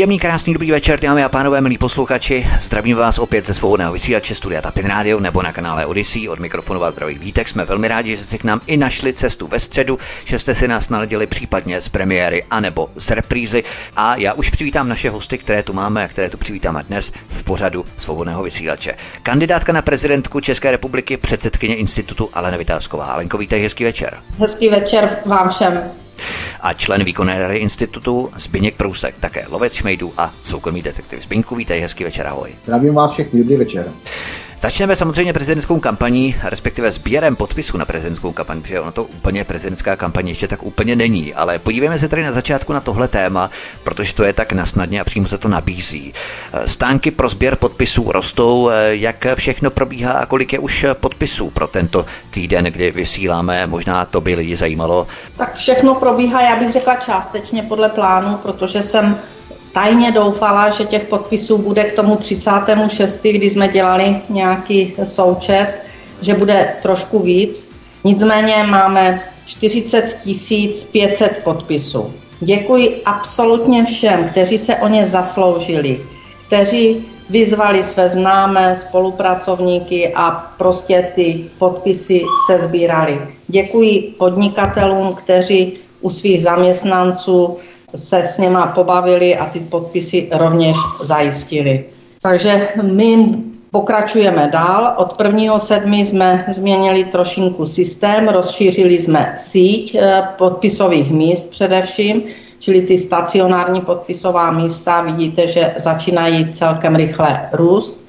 Příjemný, krásný, dobrý večer, dámy a pánové, milí posluchači. Zdravím vás opět ze svobodného vysílače Studia Tapin Radio nebo na kanále Odyssey. Od mikrofonu vás zdraví Vítek. Jsme velmi rádi, že jste k nám i našli cestu ve středu, že jste si nás naladili případně z premiéry anebo z reprízy. A já už přivítám naše hosty, které tu máme a které tu přivítáme dnes v pořadu svobodného vysílače. Kandidátka na prezidentku České republiky, předsedkyně institutu Alena Vytázková. Alenko, vítej, hezký večer. Hezký večer vám všem a člen výkonné rady institutu Zbyněk Prousek, také lovec šmejdů a soukromý detektiv. Zbyňku, vítej, hezký večer, ahoj. Zdravím vás všechny, dobrý večer. Začneme samozřejmě prezidentskou kampaní, respektive sběrem podpisů na prezidentskou kampaň, protože ono to úplně prezidentská kampaň ještě tak úplně není. Ale podívejme se tady na začátku na tohle téma, protože to je tak nasnadně a přímo se to nabízí. Stánky pro sběr podpisů rostou, jak všechno probíhá a kolik je už podpisů pro tento týden, kdy vysíláme, možná to by lidi zajímalo. Tak všechno probíhá, já bych řekla částečně podle plánu, protože jsem tajně doufala, že těch podpisů bude k tomu 36., kdy jsme dělali nějaký součet, že bude trošku víc. Nicméně máme 40 500 podpisů. Děkuji absolutně všem, kteří se o ně zasloužili, kteří vyzvali své známé spolupracovníky a prostě ty podpisy se sbírali. Děkuji podnikatelům, kteří u svých zaměstnanců se s něma pobavili a ty podpisy rovněž zajistili. Takže my pokračujeme dál. Od 1.7. jsme změnili trošinku systém, rozšířili jsme síť eh, podpisových míst především, čili ty stacionární podpisová místa vidíte, že začínají celkem rychle růst.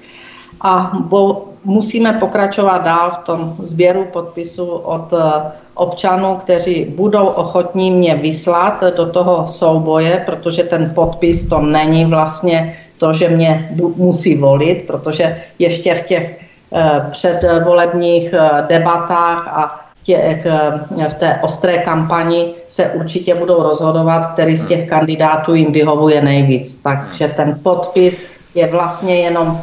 A bo, musíme pokračovat dál v tom sběru podpisů od eh, občanů, kteří budou ochotní mě vyslat do toho souboje, protože ten podpis to není vlastně to, že mě musí volit, protože ještě v těch eh, předvolebních eh, debatách a těch, v té ostré kampani se určitě budou rozhodovat, který z těch kandidátů jim vyhovuje nejvíc. Takže ten podpis je vlastně jenom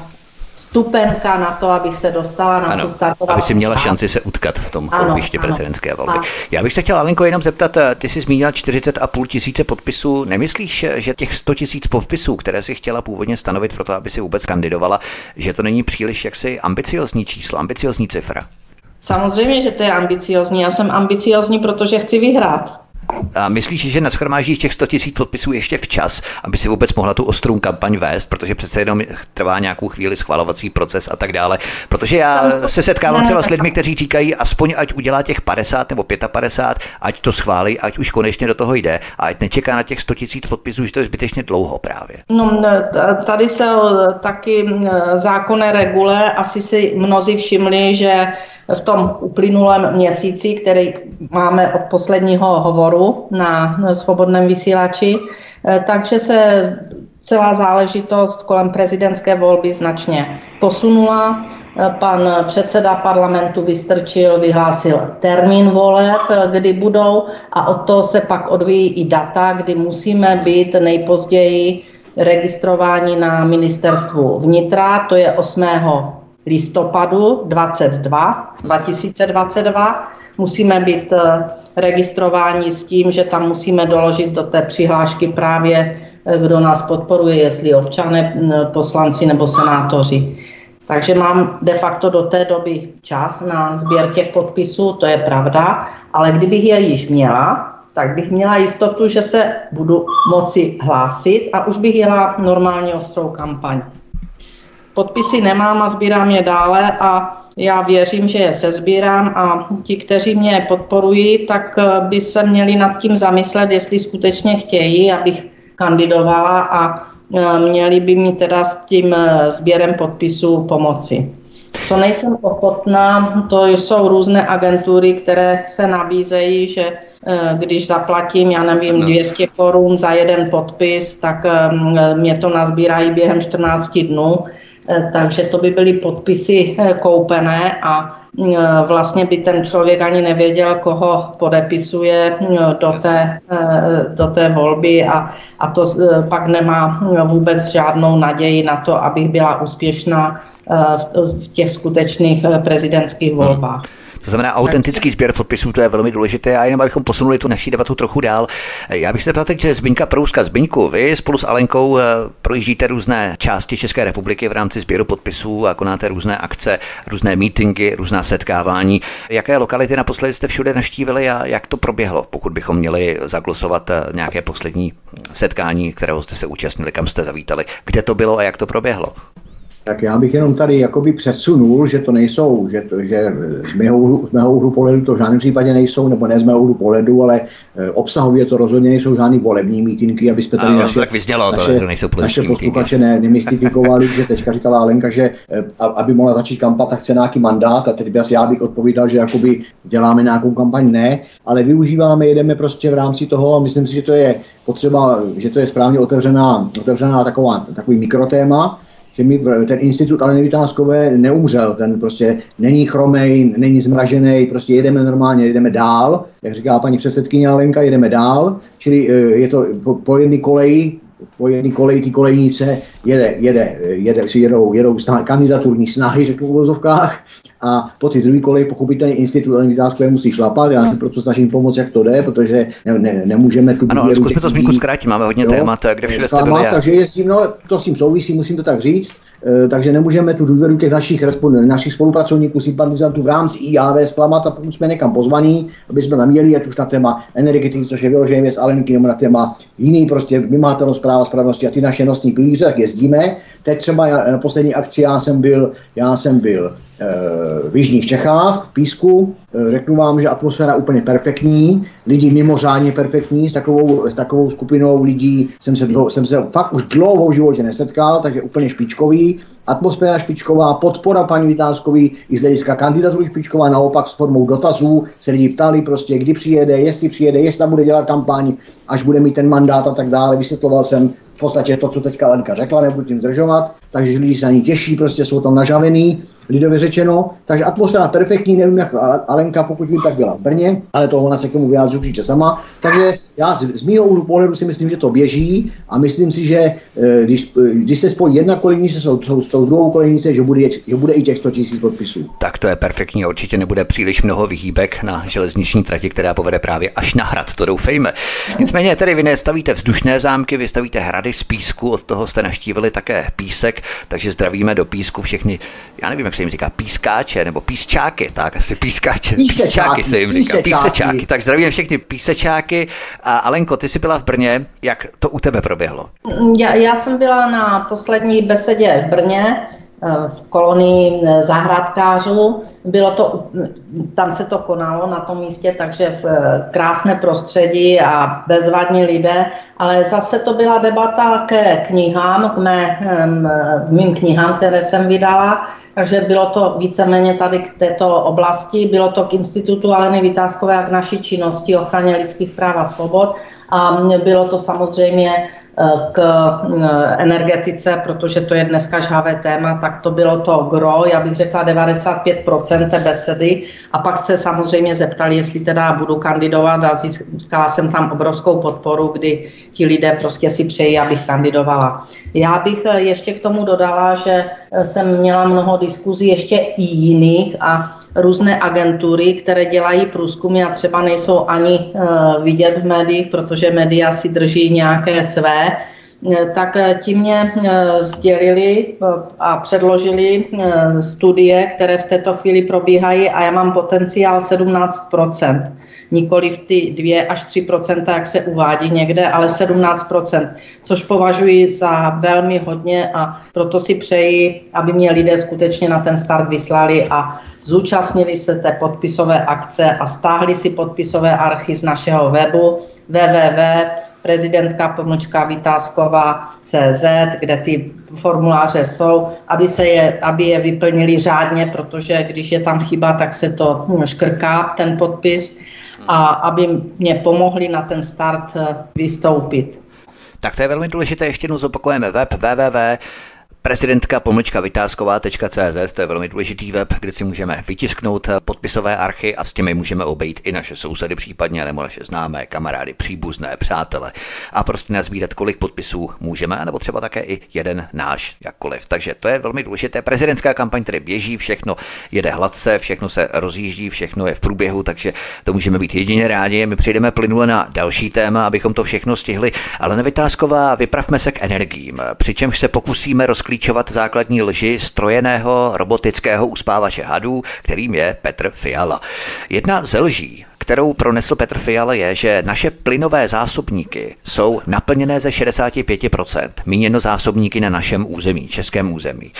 stupenka na to, aby se dostala na ano, tu startovací Aby si měla šanci se utkat v tom kolbišti prezidentské volby. Ano. Já bych se chtěl, Alenko, jenom zeptat, eh, ty jsi zmínila 40,5 tisíce podpisů. Nemyslíš, že těch 100 tisíc podpisů, které si chtěla původně stanovit pro to, aby si vůbec kandidovala, že to není příliš jaksi ambiciozní číslo, ambiciozní cifra? Samozřejmě, že to je ambiciozní. Já jsem ambiciozní, protože chci vyhrát. A myslíš, že naschromáždíš těch 100 000 podpisů ještě včas, aby si vůbec mohla tu ostrou kampaň vést, protože přece jenom trvá nějakou chvíli schvalovací proces a tak dále. Protože já se setkávám třeba s lidmi, kteří říkají, aspoň ať udělá těch 50 nebo 55, ať to schválí, ať už konečně do toho jde a ať nečeká na těch 100 000 podpisů, že to je zbytečně dlouho právě. No, tady se taky zákonné regule, asi si mnozí všimli, že v tom uplynulém měsíci, který máme od posledního hovoru na svobodném vysílači, eh, takže se celá záležitost kolem prezidentské volby značně posunula. Eh, pan předseda parlamentu Vystrčil vyhlásil termín voleb, eh, kdy budou a od toho se pak odvíjí i data, kdy musíme být nejpozději registrováni na ministerstvu vnitra, to je 8 listopadu 22, 2022. Musíme být eh, registrováni s tím, že tam musíme doložit do té přihlášky právě, eh, kdo nás podporuje, jestli občané, poslanci nebo senátoři. Takže mám de facto do té doby čas na sběr těch podpisů, to je pravda, ale kdybych je již měla, tak bych měla jistotu, že se budu moci hlásit a už bych jela normálně ostrou kampaň. Podpisy nemám a sbírám je dále a já věřím, že je sezbírám a ti, kteří mě podporují, tak eh, by se měli nad tím zamyslet, jestli skutečně chtějí, abych kandidovala a eh, měli by mi teda s tím eh, sběrem podpisů pomoci. Co nejsem ochotná, to jsou různé agentury, které se nabízejí, že když zaplatím, já nevím, 200 korun za jeden podpis, tak mě to nazbírají během 14 dnů. Eh, takže to by byly podpisy koupené a vlastně by ten člověk ani nevěděl, koho podepisuje do té, do té volby a, a to pak nemá vůbec žádnou naději na to, abych byla úspěšná v těch skutečných eh, prezidentských hmm. To znamená autentický sběr podpisů, to je velmi důležité a jenom abychom posunuli tu naší debatu trochu dál. Já bych se ptal teď, že Zbyňka Prouska. Zbyňku, vy spolu s Alenkou eh, projíždíte různé části České republiky v rámci sběru podpisů a konáte různé akce, různé meetingy, různá setkávání. Jaké lokality naposledy jste všude naštívili a jak to proběhlo, pokud bychom měli zaglosovat eh, nějaké poslední setkání, kterého jste se účastnili, kam jste zavítali, kde to bylo a jak to proběhlo? Tak já bych jenom tady jakoby předsunul, že to nejsou, že, to, že z, mého, z mého úhlu pohledu to v žádném případě nejsou, nebo ne z mého úhlu pohledu, ale e, obsahově to rozhodně nejsou žádný volební mítinky, aby jsme tady ano, naše, tak naše, to, nejsou naše posluchače ne, nemystifikovali, že teďka říkala Alenka, že e, aby mohla začít kampaň, tak chce nějaký mandát a teď bych já bych odpovídal, že jakoby děláme nějakou kampaň, ne, ale využíváme, jedeme prostě v rámci toho a myslím si, že to je potřeba, že to je správně otevřená, otevřená taková, takový mikrotéma, že mi ten institut ale Vytázkové neumřel, ten prostě není chromej, není zmražený, prostě jedeme normálně, jedeme dál, jak říká paní předsedkyně Alenka, jedeme dál, čili eh, je to po, po jedné koleji, po jedné koleji ty kolejnice jede, jede, jede, si jedou, jedou snahy, kandidaturní snahy, řeknu v vozovkách, a po ty druhé koleji pochopitelně institut Aleny Vytázkové musí šlapat. Já se proto snažím pomoct, jak to jde, protože ne, ne, nemůžeme tu Ano, ale zkusme to zmínku zkrátit, máme hodně jo, témat, kde všude jste byli. Takže jezdím, no, to s tím souvisí, musím to tak říct. E, takže nemůžeme tu důvěru těch našich, našich spolupracovníků, sympatizantů v rámci IAV zklamat a pokud jsme někam pozvaní, aby jsme tam jeli, ať už na téma energetiky, což je vyloženě věc Alenky, nebo na téma jiný prostě vymahatelnost práva spravedlnosti a ty naše nosní pilíře, tak jezdíme. Teď třeba na poslední akci já jsem byl, já jsem byl v Jižních Čechách, v Písku. Eh, řeknu vám, že atmosféra úplně perfektní, lidi mimořádně perfektní, s takovou, s takovou skupinou lidí jsem se, dlouho, jsem se fakt už dlouho v životě nesetkal, takže úplně špičkový. Atmosféra špičková, podpora paní Vytázkový i z hlediska kandidatury špičková, naopak s formou dotazů se lidi ptali prostě, kdy přijede, jestli přijede, jestli tam bude dělat kampaň, až bude mít ten mandát a tak dále. Vysvětloval jsem v podstatě to, co teďka Lenka řekla, nebudu tím zdržovat, takže lidi se na ní těší, prostě jsou tam nažavený, lidově řečeno. Takže atmosféra perfektní, nevím jak Alenka, pokud vím, tak byla v Brně, ale to ona se k tomu vyjádří určitě sama. Takže já z, z mého úhlu pohledu si myslím, že to běží a myslím si, že eh, když, eh, když se spojí jedna kolejnice s s tou druhou kolejnice, že bude, že bude i těch 100 000 podpisů. Tak to je perfektní, určitě nebude příliš mnoho vyhýbek na železniční trati, která povede právě až na hrad, to doufejme. Nicméně tedy vy nestavíte vzdušné zámky, vy stavíte hrady z písku, od toho jste naštívili také písek, takže zdravíme do písku všechny, já nevím, jak se jim říká, pískáče nebo písčáky, tak asi pískáče, písečáky se jim říká, písečáky. Tak zdravíme všechny písečáky a Alenko, ty jsi byla v Brně, jak to u tebe proběhlo? Já, já jsem byla na poslední besedě v Brně, v kolonii eh, zahrádkářů. Bylo to, tam se to konalo na tom místě, takže v eh, krásné prostředí a bezvadní lidé, ale zase to byla debata ke knihám, k mé, mým knihám, které jsem vydala, takže bylo to víceméně tady k této oblasti, bylo to k institutu Aleny Vytázkové a k naší činnosti ochraně lidských práv a svobod. A bylo to samozřejmě eh, k eh, energetice, protože to je dneska žhavé téma, tak to bylo to gro, já bych řekla 95% té besedy a pak se samozřejmě zeptali, jestli teda budu kandidovat a získala jsem tam obrovskou podporu, kdy ti lidé prostě si přejí, abych kandidovala. Já bych eh, ještě k tomu dodala, že eh, jsem měla mnoho diskuzí ještě i jiných a různé agentury, které dělají průzkumy a třeba nejsou ani eh, vidět v médiích, protože média si drží nějaké své, tak ti mě sdělili a předložili studie, které v této chvíli probíhají a já mám potenciál 17% nikoli v ty 2 až 3% jak se uvádí někde, ale 17% což považuji za velmi hodně a proto si přeji, aby mě lidé skutečně na ten start vyslali a zúčastnili se té podpisové akce a stáhli si podpisové archy z našeho webu www prezidentka pomlčka Vytázková CZ, kde ty formuláře jsou, aby, se je, aby je vyplnili řádně, protože když je tam chyba, tak se to škrká, ten podpis, a aby mě pomohli na ten start vystoupit. Tak to je velmi důležité, ještě jednou zopakujeme web www prezidentka pomlčka vytázková.cz, to je velmi důležitý web, kde si můžeme vytisknout podpisové archy a s těmi můžeme obejít i naše sousedy případně, nebo naše známé, kamarády, příbuzné, přátele a prostě nazbírat, kolik podpisů můžeme, nebo třeba také i jeden náš, jakkoliv. Takže to je velmi důležité. Prezidentská kampaň tedy běží, všechno jede hladce, všechno se rozjíždí, všechno je v průběhu, takže to můžeme být jedině rádi. My přejdeme plynule na další téma, abychom to všechno stihli, ale nevytázková, vypravme se k energiím, přičemž se pokusíme rozklíčit rozklíčovat základní lži strojeného robotického uspávače hadů, kterým je Petr Fiala. Jedna ze lží, kterou pronesl Petr Fiala, je, že naše plynové zásobníky jsou naplněné ze 65%, míněno zásobníky na našem území, českém území.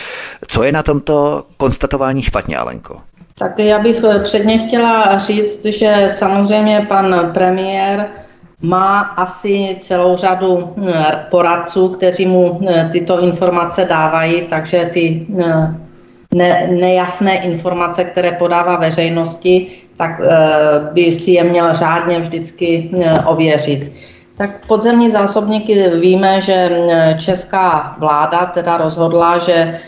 Co je na tomto konstatování špatně, Alenko? Tak já bych předně chtěla říct, že samozřejmě pan premiér má asi celou řadu eh, poradců, kteří mu eh, tyto informace dávají, takže ty eh, ne, nejasné informace, které podává veřejnosti, tak by si je měl řádně vždycky ověřit. Tak podzemní zásobníky víme, že česká vláda teda rozhodla, že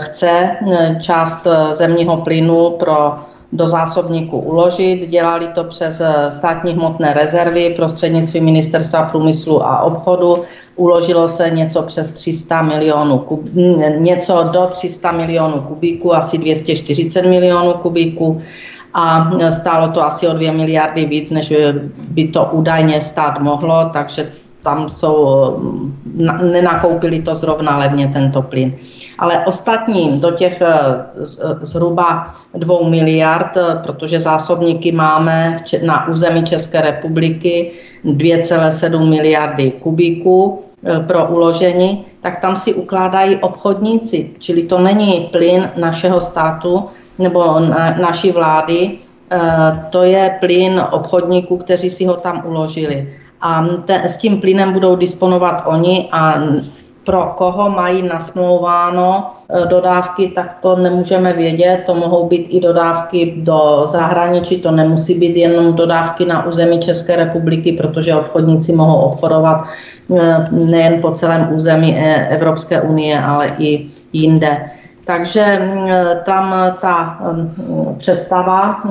chce část zemního plynu pro do zásobníku uložit. Dělali to přes eh, státní hmotné rezervy prostřednictvím Ministerstva průmyslu a obchodu. Uložilo se něco přes 300 milionů, kub, něco do 300 milionů kubíků, asi 240 milionů kubíků a stálo to asi o 2 miliardy víc, než by to údajně stát mohlo, takže tam jsou, eh, nenakoupili to zrovna levně tento plyn ale ostatním do těch eh, eh, zhruba dvou miliard, eh, protože zásobníky máme na území České republiky 2,7 miliardy kubíků pro uložení, tak tam si ukládají obchodníci, čili to není plyn našeho státu nebo na, naší vlády, to je plyn obchodníků, kteří si ho tam uložili. A te, s tím plynem budou disponovat oni a pro koho mají nasmlouváno e, dodávky, tak to nemůžeme vědět. To mohou být i dodávky do zahraničí, to nemusí být jenom dodávky na území České republiky, protože obchodníci mohou obchodovat e, nejen po celém území e, Evropské unie, ale i jinde. Takže tam ta představa,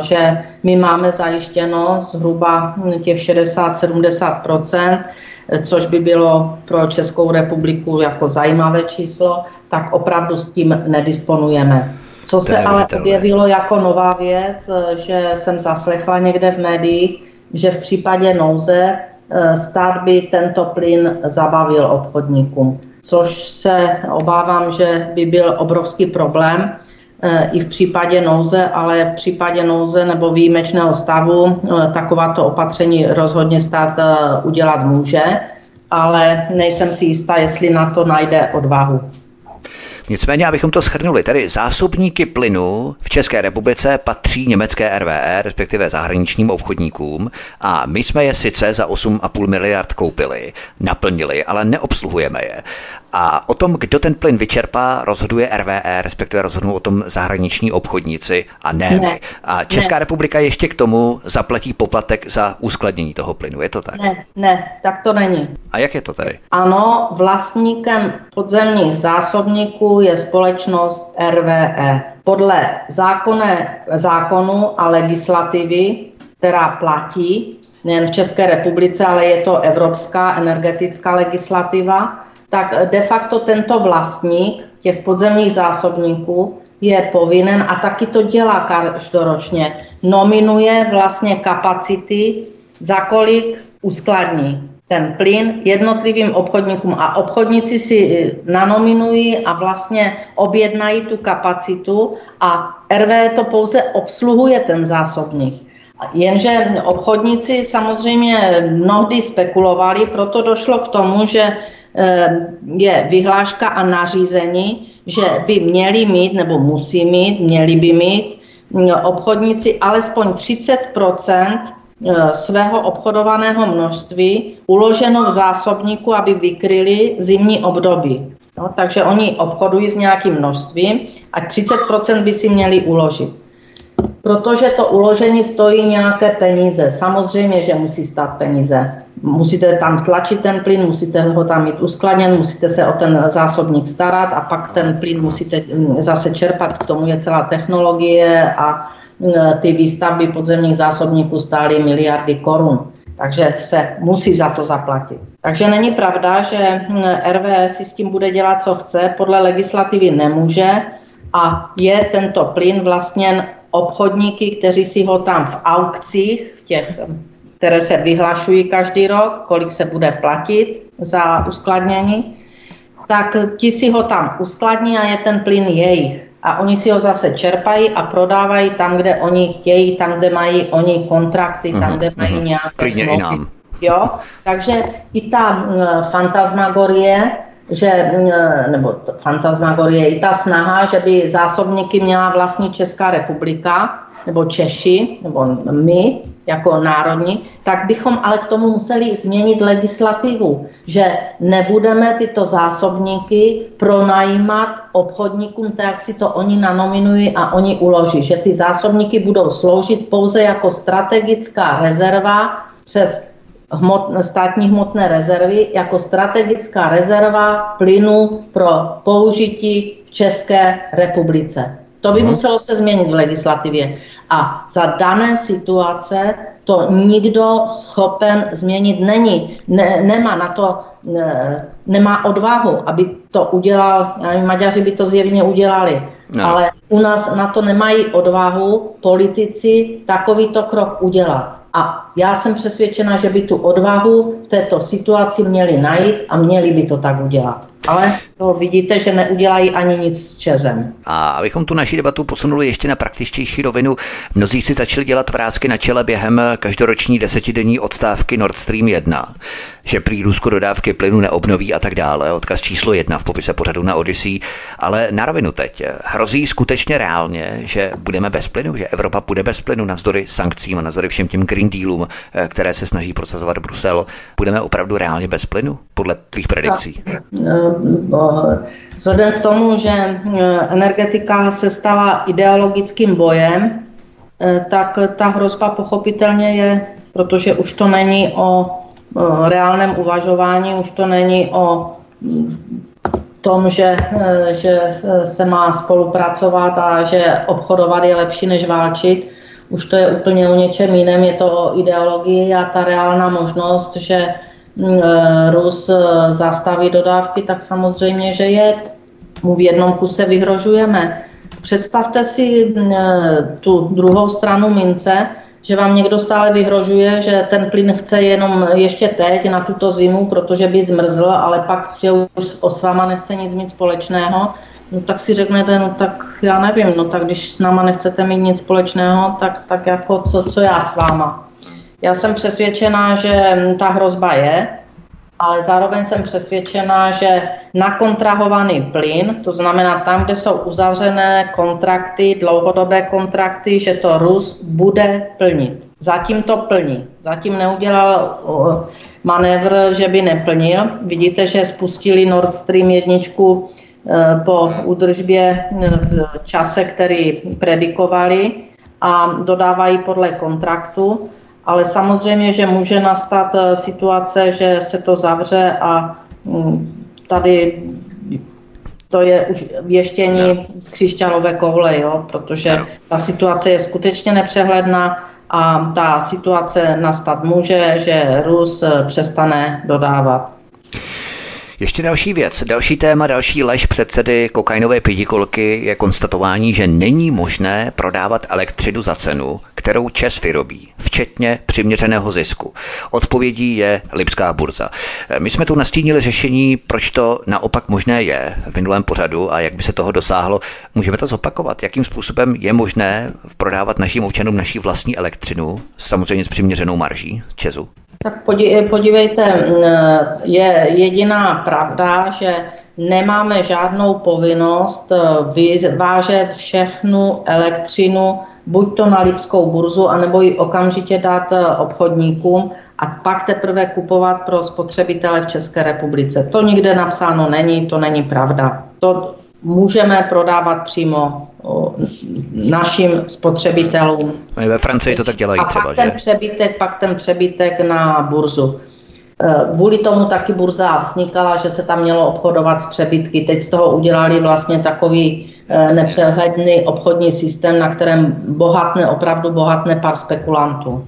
že my máme zajištěno zhruba těch 60-70% což by bylo pro Českou republiku jako zajímavé číslo, tak opravdu s tím nedisponujeme. Co se ale objevilo jako nová věc, že jsem zaslechla někde v médiích, že v případě nouze eh, stát by tento plyn zabavil obchodníkům, což se obávám, že by byl obrovský problém, Eh, i v případě nouze, ale v případě nouze nebo výjimečného stavu eh, takováto opatření rozhodně stát eh, udělat může, ale nejsem si jistá, jestli na to najde odvahu. Nicméně, abychom to schrnuli, tedy zásobníky plynu v České republice patří německé RVE, respektive zahraničním obchodníkům a my jsme je sice za 8,5 miliard koupili, naplnili, ale neobsluhujeme je. A o tom, kdo ten plyn vyčerpá, rozhoduje RVE, respektive rozhodnou o tom zahraniční obchodníci a ne, ne A Česká ne. republika ještě k tomu zaplatí poplatek za uskladnění toho plynu, je to tak? Ne, ne, tak to není. A jak je to tady? Ano, vlastníkem podzemních zásobníků je společnost RVE. Podle zákonné, zákonu a legislativy, která platí nejen v České republice, ale je to evropská energetická legislativa, tak de facto tento vlastník těch podzemních zásobníků je povinen, a taky to dělá každoročně, nominuje vlastně kapacity, za kolik uskladní ten plyn jednotlivým obchodníkům a obchodníci si nanominují a vlastně objednají tu kapacitu a RV to pouze obsluhuje ten zásobník. Jenže obchodníci samozřejmě mnohdy spekulovali, proto došlo k tomu, že Eh, je vyhláška a nařízení, že by měli mít nebo musí mít, měli by mít mm, obchodníci alespoň 30 e, svého obchodovaného množství uloženo v zásobníku, aby vykryli zimní období. No, takže oni obchodují s nějakým množstvím a 30% by si měli uložit. Protože to uložení stojí nějaké peníze. Samozřejmě, že musí stát peníze. Musíte tam tlačit ten plyn, musíte ho tam mít uskladněn, musíte se o ten zásobník starat a pak ten plyn musíte mm, zase čerpat. K tomu je celá technologie a mm, ty výstavby podzemních zásobníků stály miliardy korun. Takže se musí za to zaplatit. Takže není pravda, že mm, RVS si s tím bude dělat, co chce, podle legislativy nemůže a je tento plyn vlastně obchodníky, kteří si ho tam v aukcích, v těch, které se vyhlašují každý rok, kolik se bude platit za uskladnění, tak ti si ho tam uskladní a je ten plyn jejich. A oni si ho zase čerpají a prodávají tam, kde oni chtějí, tam, kde mají oni kontrakty, tam, mhm, kde mají uh-huh. nějaké smlouvy. Jo? Takže i ta uh, fantasmagorie, že, mm, nebo fantasmagorie, i ta snaha, že by zásobníky měla vlastní Česká republika, nebo Češi, nebo my jako národní, tak bychom ale k tomu museli změnit legislativu, že nebudeme tyto zásobníky pronajímat obchodníkům tak, jak si to oni nanominují a oni uloží, že ty zásobníky budou sloužit pouze jako strategická rezerva přes hmot, státní hmotné rezervy jako strategická rezerva plynu pro použití v České republice. To by mhm. muselo se změnit v legislativě. A za dané situace to nikdo schopen změnit není. Ne, nemá na to, ne, nemá odvahu, aby to udělal, Maďaři by to zjevně udělali, no. ale u nás na to nemají odvahu politici takovýto krok udělat. A já jsem přesvědčena, že by tu odvahu v této situaci měli najít a měli by to tak udělat. Ale to vidíte, že neudělají ani nic s Čezem. A abychom tu naši debatu posunuli ještě na praktičtější rovinu, mnozí si začali dělat vrázky na čele během každoroční desetidenní odstávky Nord Stream 1, že prý Rusko dodávky plynu neobnoví a tak dále. Odkaz číslo 1 v popise pořadu na Odyssey. Ale na rovinu teď. Hrozí skutečně reálně, že budeme bez plynu, že Evropa bude bez plynu navzdory sankcím a navzdory všem těm Green Dealům, eh, které se snaží procesovat Brusel. Budeme opravdu reálně bez plynu, podle tvých predikcí? Vzhledem k tomu, že eh, energetika se stala ideologickým bojem, eh, tak ta hrozba pochopitelně je, protože už to není o reálném uvažování, už to není o mm, tom, že, že se má spolupracovat a že obchodovat je lepší než válčit, už to je úplně o něčem jiném, je to o ideologii a ta reálná možnost, že mm, e, Rus e, zastaví dodávky, tak samozřejmě, že je. Mu v jednom kuse vyhrožujeme. Představte si mm, e, tu druhou stranu mince, že vám někdo stále vyhrožuje, že ten plyn chce jenom ještě teď na tuto zimu, protože by zmrzl, ale pak, že už s váma nechce nic mít společného no tak si řeknete, no tak já nevím, no tak když s náma nechcete mít nic společného, tak, tak jako co, co já s váma. Já jsem přesvědčená, že ta hrozba je, ale zároveň jsem přesvědčená, že nakontrahovaný plyn, to znamená tam, kde jsou uzavřené kontrakty, dlouhodobé kontrakty, že to Rus bude plnit. Zatím to plní. Zatím neudělal manévr, že by neplnil. Vidíte, že spustili Nord Stream jedničku po údržbě eh, v čase, který predikovali a dodávají podle kontraktu. Ale samozřejmě, že může nastat eh, situace, že se to zavře a mm, tady to je už věštění z křišťálové koule, jo, protože ta situace je skutečně nepřehledná a ta situace nastat může, že Rus přestane dodávat. Ještě další věc, další téma, další lež předsedy kokainové pětikolky je konstatování, že není možné prodávat elektřinu za cenu, kterou Čes vyrobí, včetně přiměřeného zisku. Odpovědí je Lipská burza. My jsme tu nastínili řešení, proč to naopak možné je v minulém pořadu a jak by se toho dosáhlo. Můžeme to zopakovat, jakým způsobem je možné prodávat našim občanům naší vlastní elektřinu, samozřejmě s přiměřenou marží Česu? Tak podívejte, je jediná pravda, že nemáme žádnou povinnost vyvážet všechnu elektřinu buď to na Lipskou burzu, anebo ji okamžitě dát eh, obchodníkům a pak teprve kupovat pro spotřebitele v České republice. To nikde napsáno není, to není pravda. To můžeme prodávat přímo našim spotřebitelům. Ve Francii to tak dělají a třeba, pak ten přebytek, pak ten přebytek na burzu. Eh, kvůli tomu taky burza vznikala, že se tam mělo obchodovat s přebytky. Teď z toho udělali vlastně takový eh, nepřehledný obchodní systém, na kterém bohatne, opravdu bohatne pár spekulantů.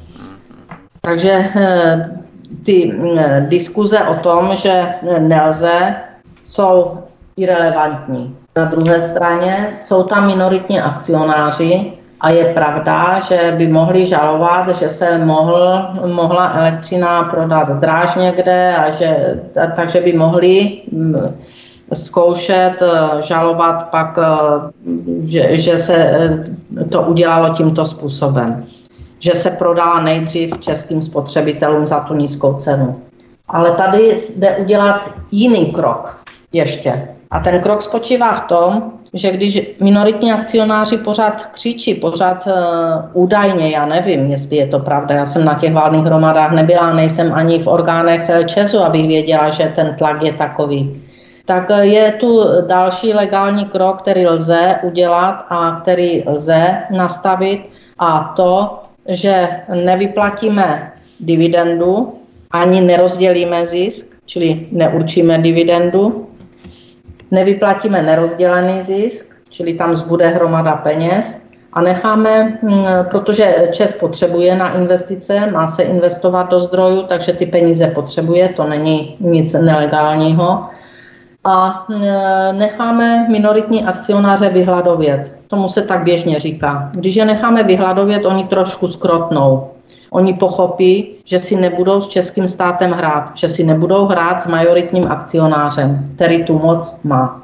Takže eh, ty diskuze o tom, že nelze, jsou irrelevantní. Na druhé straně jsou tam minoritní akcionáři, a je pravda, že by mohli žalovat, že se mohl, mohla elektřina prodat dráž někde a že, takže by mohli mm, zkoušet eh, žalovat pak, eh, že, že se eh, to udělalo tímto způsobem. Že se prodala nejdřív českým spotřebitelům za tu nízkou cenu. Ale tady jde udělat jiný krok ještě. A ten krok spočívá v tom, že když minoritní akcionáři pořád křičí, pořád uh, údajně, já nevím, jestli je to pravda, já jsem na těch válných hromadách nebyla, nejsem ani v orgánech eh, Česu, abych věděla, že ten tlak je takový. Tak eh, je tu další legální krok, který lze udělat a který lze nastavit a to, že nevyplatíme dividendu, ani nerozdělíme zisk, čili neurčíme dividendu, nevyplatíme nerozdělený zisk, čili tam zbude hromada peněz a necháme, hm, protože ČES potřebuje na investice, má se investovat do zdrojů, takže ty peníze potřebuje, to není nic nelegálního. A hm, necháme minoritní akcionáře vyhladovět. Tomu se tak běžně říká. Když je necháme vyhladovět, oni trošku skrotnou. Oni pochopí, že si nebudou s českým státem hrát, že si nebudou hrát s majoritním akcionářem, který tu moc má.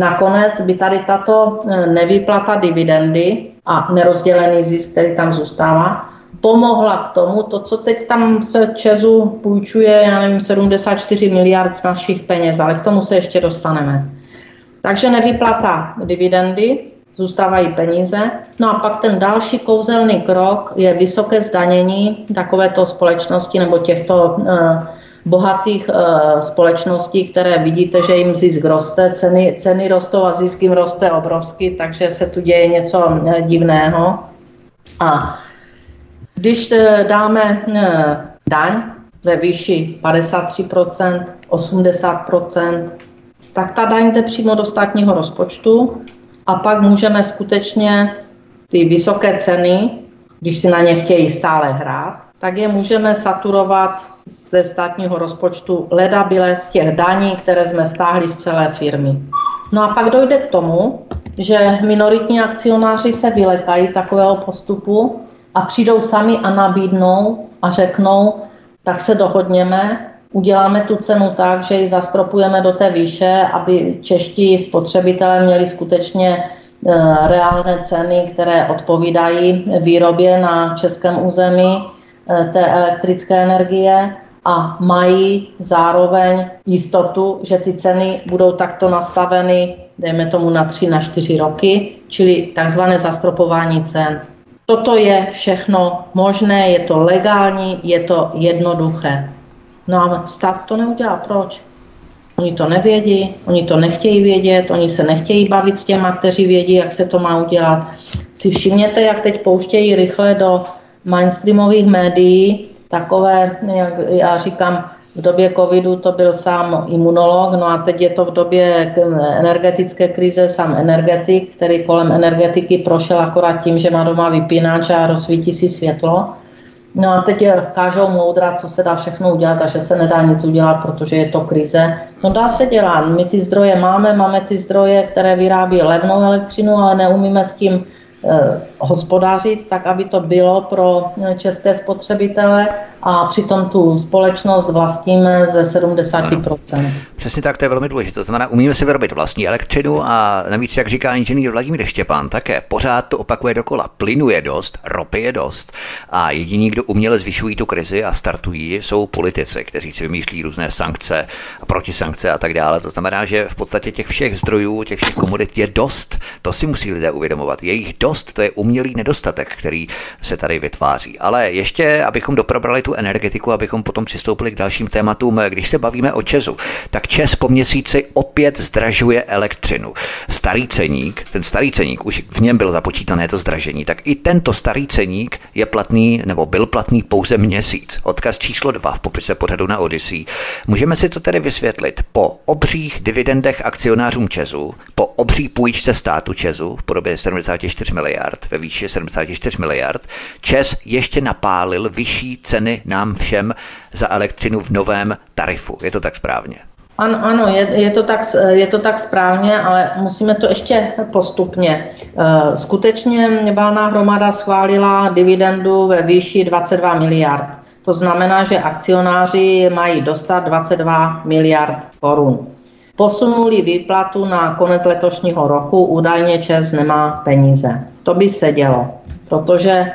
Nakonec by tady tato e, nevyplata dividendy a nerozdělený zisk, který tam zůstává, pomohla k tomu, to, co teď tam se Česu půjčuje, já nevím, 74 miliard z našich peněz, ale k tomu se ještě dostaneme. Takže nevyplata dividendy zůstávají peníze. No a pak ten další kouzelný krok je vysoké zdanění takovéto společnosti nebo těchto uh, bohatých uh, společností, které vidíte, že jim zisk roste, ceny, ceny rostou a zisk jim roste obrovsky, takže se tu děje něco uh, divného. A když dáme daň ve výši 53%, 80%, tak ta daň jde přímo do státního rozpočtu a pak můžeme skutečně ty vysoké ceny, když si na ně chtějí stále hrát, tak je můžeme saturovat ze státního rozpočtu ledabile z těch daní, které jsme stáhli z celé firmy. No a pak dojde k tomu, že minoritní akcionáři se vylekají takového postupu a přijdou sami a nabídnou a řeknou, tak se dohodněme, uděláme tu cenu tak, že ji zastropujeme do té výše, aby čeští spotřebitelé měli skutečně eh, reálné ceny, které odpovídají výrobě na českém území eh, té elektrické energie a mají zároveň jistotu, že ty ceny budou takto nastaveny, dejme tomu na 3 na 4 roky, čili takzvané zastropování cen. Toto je všechno možné, je to legální, je to jednoduché. No ale stát to neudělá. Proč? Oni to nevědí, oni to nechtějí vědět, oni se nechtějí bavit s těma, kteří vědí, jak se to má udělat. Si všimněte, jak teď pouštějí rychle do mainstreamových médií takové, jak já říkám, v době covidu to byl sám imunolog, no a teď je to v době energetické krize sám energetik, který kolem energetiky prošel akorát tím, že má doma vypínač a rozsvítí si světlo. No a teď kážou moudra, co se dá všechno udělat a že se nedá nic udělat, protože je to krize. No dá se dělat. My ty zdroje máme, máme ty zdroje, které vyrábí levnou elektřinu, ale neumíme s tím eh, hospodařit tak, aby to bylo pro eh, české spotřebitele a přitom tu společnost vlastníme ze 70%. Ano. Přesně tak, to je velmi důležité. To znamená, umíme si vyrobit vlastní elektřinu a navíc, jak říká inženýr Vladimír Štěpán, také pořád to opakuje dokola. Plynu je dost, ropy je dost a jediní, kdo uměle zvyšují tu krizi a startují, jsou politici, kteří si vymýšlí různé sankce a protisankce a tak dále. To znamená, že v podstatě těch všech zdrojů, těch všech komodit je dost. To si musí lidé uvědomovat. Je jich dost, to je umělý nedostatek, který se tady vytváří. Ale ještě, abychom doprobrali tu energetiku, abychom potom přistoupili k dalším tématům, když se bavíme o Česu, tak Čes po měsíci opět zdražuje elektřinu. Starý ceník, ten starý ceník, už v něm bylo započítané to zdražení, tak i tento starý ceník je platný nebo byl platný pouze měsíc. Odkaz číslo 2 v popise pořadu na Odyssey. Můžeme si to tedy vysvětlit. Po obřích dividendech akcionářům Česu, po obří půjčce státu Česu v podobě 74 miliard, ve výši 74 miliard, Čes ještě napálil vyšší ceny nám všem za elektřinu v novém tarifu. Je to tak správně? Ano, ano je, je, to tak, je to tak správně, ale musíme to ještě postupně. Eh, skutečně valná hromada schválila dividendu ve výši 22 miliard. To znamená, že akcionáři mají dostat 22 miliard korun. Posunuli výplatu na konec letošního roku, údajně ČES nemá peníze. To by se dělo, protože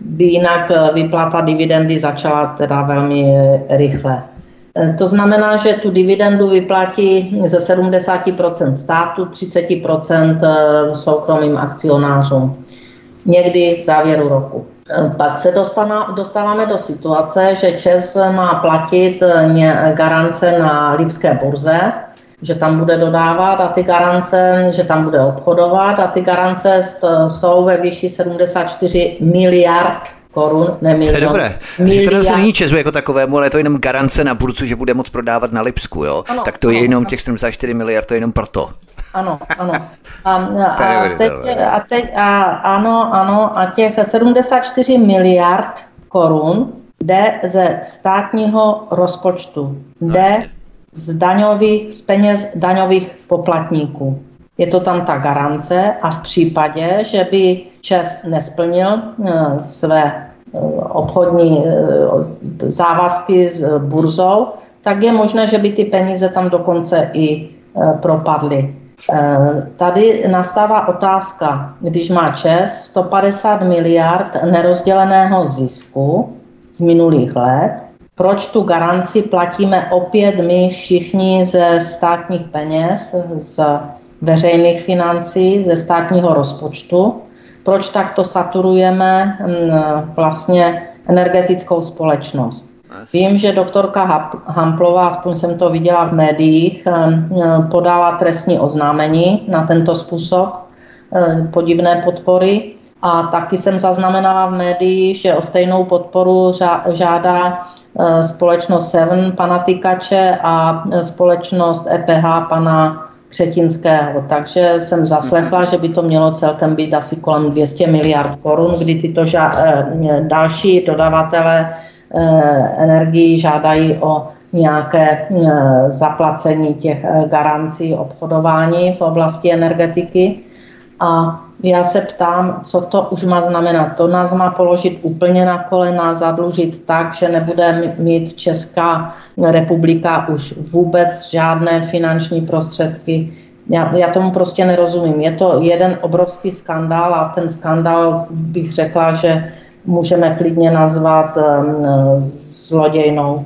by jinak vyplata dividendy začala teda velmi rychle. Eh, to znamená, že tu dividendu vyplatí ze 70% státu, 30% eh, soukromým akcionářům. Někdy v závěru roku. Eh, pak se dostáváme do situace, že ČES má platit garance na Lipské burze, že tam bude dodávat a ty garance, že tam bude obchodovat a ty garance jsou ve výši 74 miliard korun, ne milion. To je dobré. Miliard. To není Česu jako takovému, ale je to jenom garance na burcu, že bude moc prodávat na Lipsku, jo? Ano, tak to ano, je jenom ano. těch 74 miliard, to je jenom proto. Ano, ano. A, a, teď, a teď, a, ano, ano, a těch 74 miliard korun jde ze státního rozpočtu, jde z daňových, z peněz daňových poplatníků. Je to tam ta garance a v případě, že by Čes nesplnil eh, své eh, obchodní eh, závazky s burzou, tak je možné, že by ty peníze tam dokonce i propadly. Tady nastává otázka, když má ČES 150 miliard nerozděleného zisku z minulých let, proč tu garanci platíme opět my všichni ze státních peněz, z veřejných financí, ze státního rozpočtu, proč takto saturujeme mm, vlastně energetickou společnost. Vím, že doktorka Hamplová, aspoň jsem to viděla v médiích, mm, podala trestní oznámení na tento způsob mm, podivné podpory. A taky jsem zaznamenala v médiích, že o stejnou podporu žádá společnost Seven pana Tykače a společnost EPH pana Křetinského. Takže jsem zaslechla, že by to mělo celkem být asi kolem 200 miliard korun, kdy tyto ža- eh, další dodavatele eh, energií žádají o nějaké eh, zaplacení těch garancí obchodování v oblasti energetiky. A já se ptám, co to už má znamenat. To nás má položit úplně na kolena, zadlužit tak, že nebude mít Česká republika už vůbec žádné finanční prostředky. Já, já tomu prostě nerozumím. Je to jeden obrovský skandál a ten skandál bych řekla, že můžeme klidně nazvat um, zlodějnou.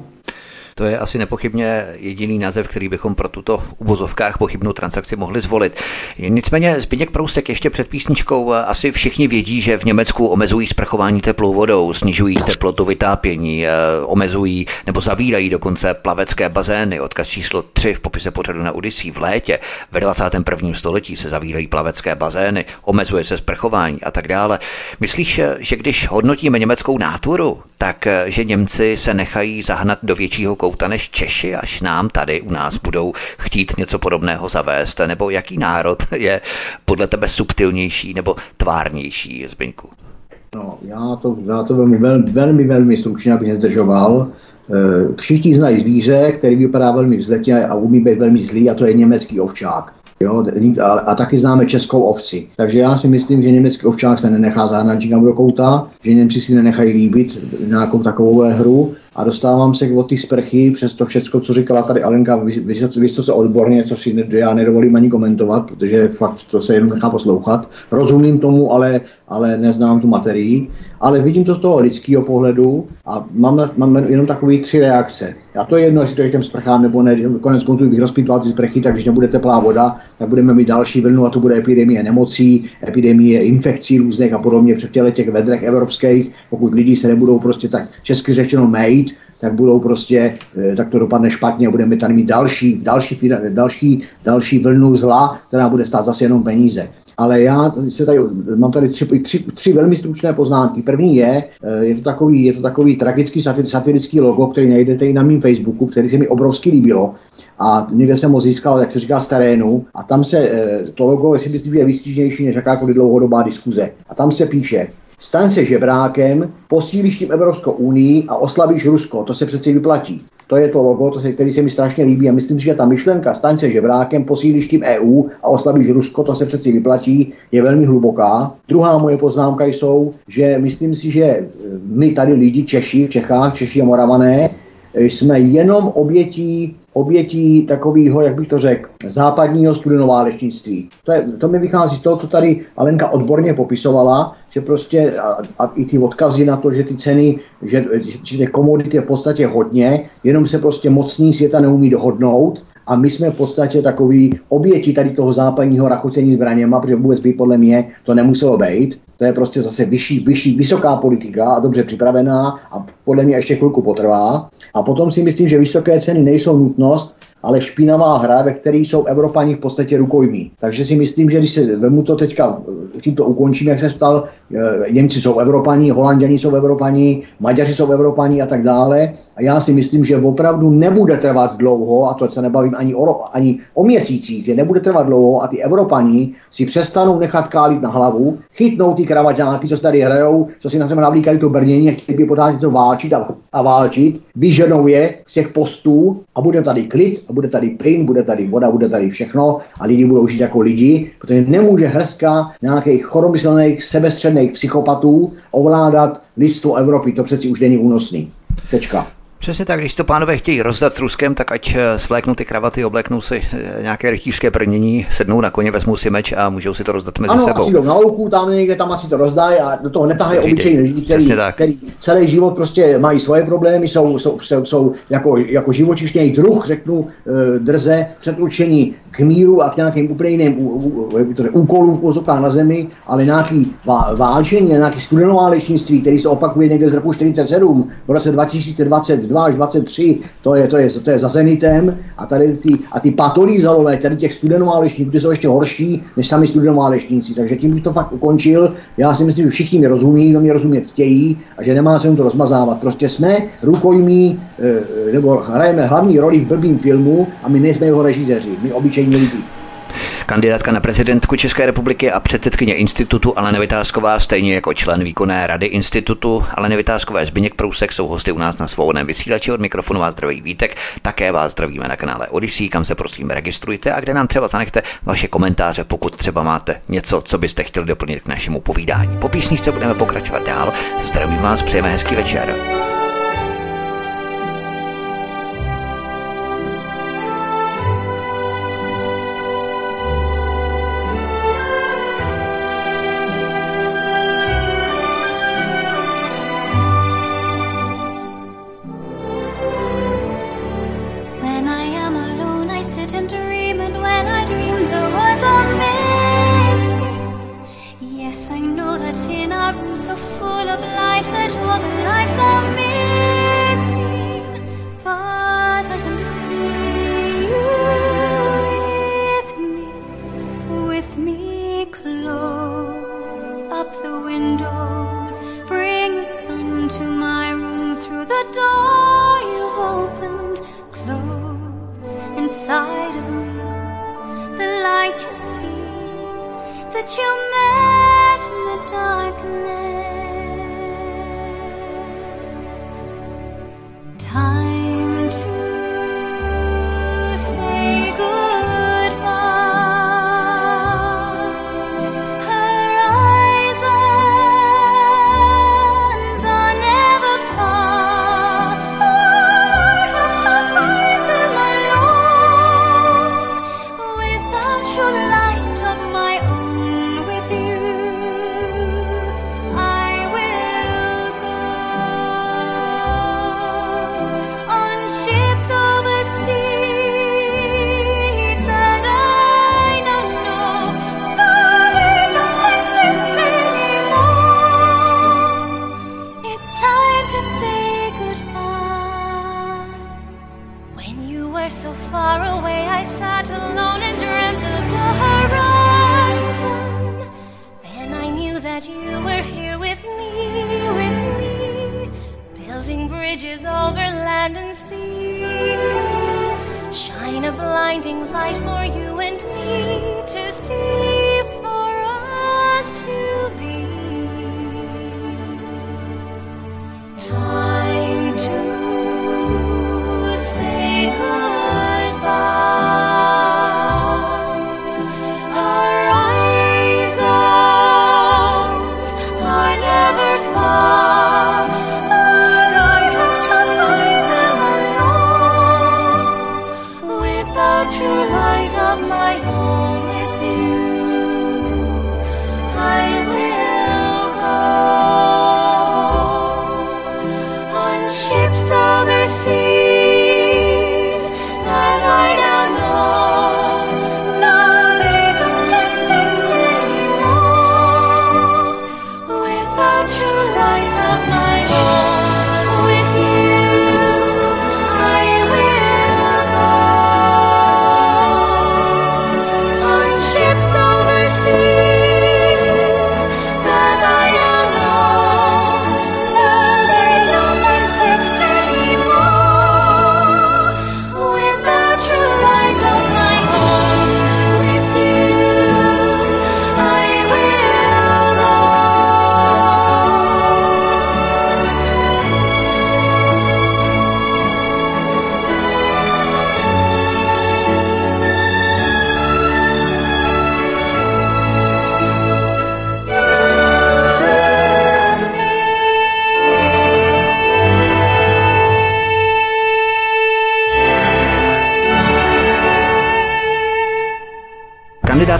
To je asi nepochybně jediný název, který bychom pro tuto uvozovkách pochybnou transakci mohli zvolit. Nicméně Zbigněk Prousek ještě před písničkou asi všichni vědí, že v Německu omezují sprchování teplou vodou, snižují teplotu vytápění, eh, omezují nebo zavírají dokonce plavecké bazény. Odkaz číslo 3 v popise pořadu na Odyssey v létě ve 21. století se zavírají plavecké bazény, omezuje se sprchování a tak dále. Myslíš, že když hodnotíme německou náturu, tak eh, že Němci se nechají zahnat do většího kouta než Češi, až nám tady u nás budou chtít něco podobného zavést, nebo jaký národ je podle tebe subtilnější nebo tvárnější, Zbyňku? No, já to, já to velmi, velmi, velmi, stručně, abych nezdržoval. Eh, všichni znají zvíře, který vypadá velmi vzletně a umí být velmi zlý, a to je německý ovčák. Jo, a, a taky známe českou ovci. Takže já si myslím, že německý ovčák se nenechá zahnat nikam do kouta, že Němci si nenechají líbit nějakou takovou hru a dostávám se od té sprchy přes to všechno, co říkala tady Alenka vysoce odborně, co si já nedovolím ani komentovat, protože fakt to se jenom nechá poslouchat. Rozumím tomu, ale, ale neznám tu materii, ale vidím to z toho lidského pohledu a mám, mám jenom takové tři reakce. A to je jedno, jestli to je těm sprchám nebo ne, konec konců bych rozpitval ty sprchy, tak když nebude teplá voda, tak budeme mít další vlnu a to bude epidemie nemocí, epidemie infekcí různých a podobně před těch vedrech evropských, pokud lidi se nebudou prostě tak česky řečeno made, tak budou prostě, eh, tak to dopadne špatně a budeme tady mít další, další, další, další vlnu zla, která bude stát zase jenom peníze. Ale já se tady, mám tady tři, tři, tři velmi stručné poznámky. První je, eh, je to takový, je to takový tragický satirický logo, který najdete i na mém Facebooku, který se mi obrovsky líbilo. A někde jsem ho získal, jak se říká, z terénu. A tam se eh, to logo, jestli je výstižnější než jakákoliv dlouhodobá diskuze. A tam se píše, Staň se žebrákem, posílíš tím Evropskou unii a oslavíš Rusko. To se přeci vyplatí. To je to logo, to se, který se mi strašně líbí a myslím si, že ta myšlenka staň se žebrákem, posílíš tím EU a oslavíš Rusko, to se přeci vyplatí, je velmi hluboká. Druhá moje poznámka jsou, že myslím si, že my tady lidi Češi, Čechách, Češi a Moravané, jsme jenom obětí obětí takového, jak bych to řekl, západního studenoválečnictví. To, je, to mi vychází z toho, co tady Alenka odborně popisovala, že prostě a, a i ty odkazy na to, že ty ceny, že, že ty komodity je v podstatě hodně, jenom se prostě mocní světa neumí dohodnout a my jsme v podstatě takový oběti tady toho západního rachocení zbraněma, protože vůbec by podle mě to nemuselo být. To je prostě zase vyšší, vyšší, vysoká politika a dobře připravená a podle mě ještě chvilku potrvá. A potom si myslím, že vysoké ceny nejsou nutnost, ale špinavá hra, ve které jsou Evropani v podstatě rukojmí. Takže si myslím, že když se vemu to teďka, tím to ukončím, jak jsem ptal, eh, Němci jsou Evropani, Holanděni jsou Evropani, Maďaři jsou Evropani a tak dále. A já si myslím, že opravdu nebude trvat dlouho, a to se nebavím ani o, ani o měsících, že nebude trvat dlouho a ty Evropani si přestanou nechat kálit na hlavu, chytnou ty kravaťáky, co se tady hrajou, co si na sebe navlíkají to brnění a chtějí by pořád to válčit a, a válčit, vyženou je z těch postů a bude tady klid a bude tady plyn, bude tady voda, bude tady všechno a lidi budou žít jako lidi, protože nemůže hrska nějakých choromyslných, sebestředných psychopatů ovládat lidstvo Evropy. To přeci už není únosný. Tečka. Přesně tak, když to pánové chtějí rozdat s Ruskem, tak ať eh, svléknou ty kravaty, obleknou si eh, nějaké rytířské brnění, sednou na koně, vezmou si meč a můžou si to rozdat mezi ano, sebou. Ano, na louku, tam někde tam asi to rozdají a do toho netahají obyčejní lidi, kteří, který celý život prostě mají svoje problémy, jsou, jsou, jsou, jsou jako, jako živočišný druh, řeknu eh, drze, předlučení k míru a k nějakým úplně jiným úkolům v na zemi, ale nějaký válčení, nějaký studenoválečnictví, který se opakuje někde z roku 47, v roce 2022 až 23, to je, to je, to je za Zenitem a tady ty, a ty patolízalové, tady těch studenoválečníků, ty jsou ještě horší než sami studenoválečníci, takže tím bych to fakt ukončil. Já si myslím, že všichni mi rozumí, kdo mě rozumět chtějí a že nemá se to rozmazávat. Prostě jsme rukojmí, eh, nebo hrajeme hlavní roli v blbým filmu a my nejsme jeho režiséři, my obyčejní lidi. Kandidátka na prezidentku České republiky a předsedkyně institutu Alena Vytázková, stejně jako člen výkonné rady institutu Alena Vytázkové Zbyněk Prousek jsou hosty u nás na svobodném vysílači od mikrofonu vás zdraví Vítek. Také vás zdravíme na kanále Odyssey, kam se prosím registrujte a kde nám třeba zanechte vaše komentáře, pokud třeba máte něco, co byste chtěli doplnit k našemu povídání. Po písničce budeme pokračovat dál. Zdravím vás, přejeme hezký večer.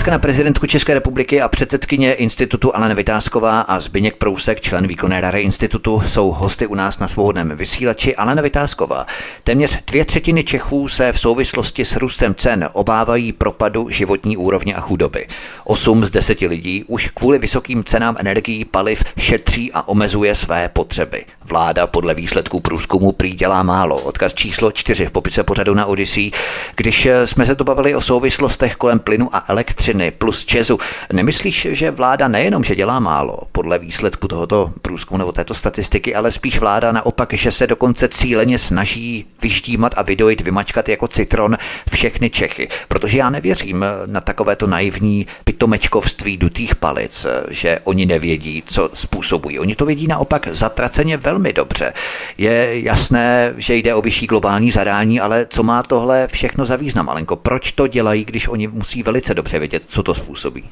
Kandidátka na prezidentku České republiky a předsedkyně institutu Alena Vytázková a Zbyněk Prousek, člen výkonné rady institutu, jsou hosty u nás na svobodném vysílači. Alena Vytázková. Téměř dvě třetiny Čechů se v souvislosti s růstem cen obávají propadu životní úrovně a chudoby. Osm z deseti lidí už kvůli vysokým cenám energií, paliv šetří a omezuje své potřeby. Vláda podle výsledků průzkumu prý dělá málo. Odkaz číslo čtyři v popise pořadu na Odyssey. Když jsme se to bavili o souvislostech kolem plynu a elektřiny plus Česu. Nemyslíš, že vláda nejenom, že dělá málo podle výsledku tohoto průzkumu nebo této statistiky, ale spíš vláda naopak, že se dokonce cíleně snaží vyštímat a vydojit, vymačkat jako citron všechny Čechy. Protože já nevěřím na takovéto naivní pitomečkovství dutých palic, že oni nevědí, co způsobují. Oni to vědí naopak zatraceně velmi dobře. Je jasné, že jde o vyšší globální zadání, ale co má tohle všechno za význam, Alenko? Proč to dělají, když oni musí velice dobře vědět, co to způsobí?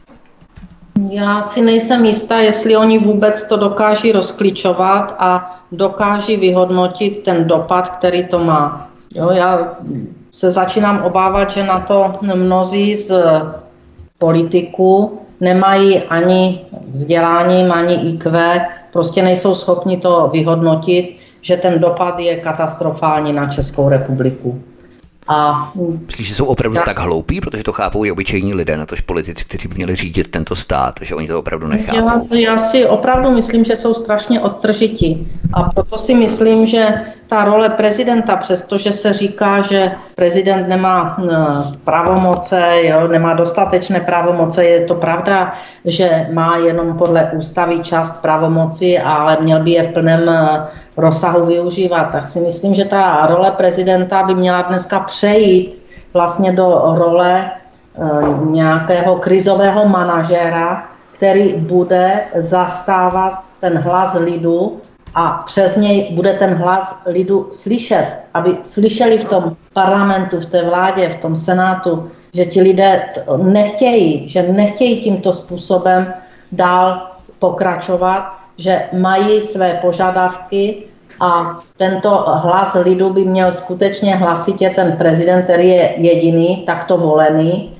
Já si nejsem jistá, jestli oni vůbec to dokáží rozklíčovat a dokáží vyhodnotit ten dopad, který to má. Jo, já se začínám obávat, že na to mnozí z politiků nemají ani vzdělání, ani IQ, prostě nejsou schopni to vyhodnotit, že ten dopad je katastrofální na Českou republiku. A, Myslíš, že jsou opravdu tak, tak hloupí, protože to chápou i obyčejní lidé, na tož politici, kteří by měli řídit tento stát, že oni to opravdu nechápou? Já, já si opravdu myslím, že jsou strašně odtržití. A proto si myslím, že ta role prezidenta, přestože se říká, že prezident nemá eh, pravomoce, jo, nemá dostatečné pravomoce, je to pravda, že má jenom podle ústavy část pravomoci, ale měl by je v plném eh, rozsahu využívat. Tak si myslím, že ta role prezidenta by měla dneska přejít vlastně do role eh, nějakého krizového manažéra, který bude zastávat ten hlas lidu a přes něj bude ten hlas lidu slyšet, aby slyšeli v tom parlamentu, v té vládě, v tom senátu, že ti lidé nechtějí, že nechtějí tímto způsobem dál pokračovat, že mají své požadavky a tento hlas lidu by měl skutečně hlasitě ten prezident, který je jediný, takto volený,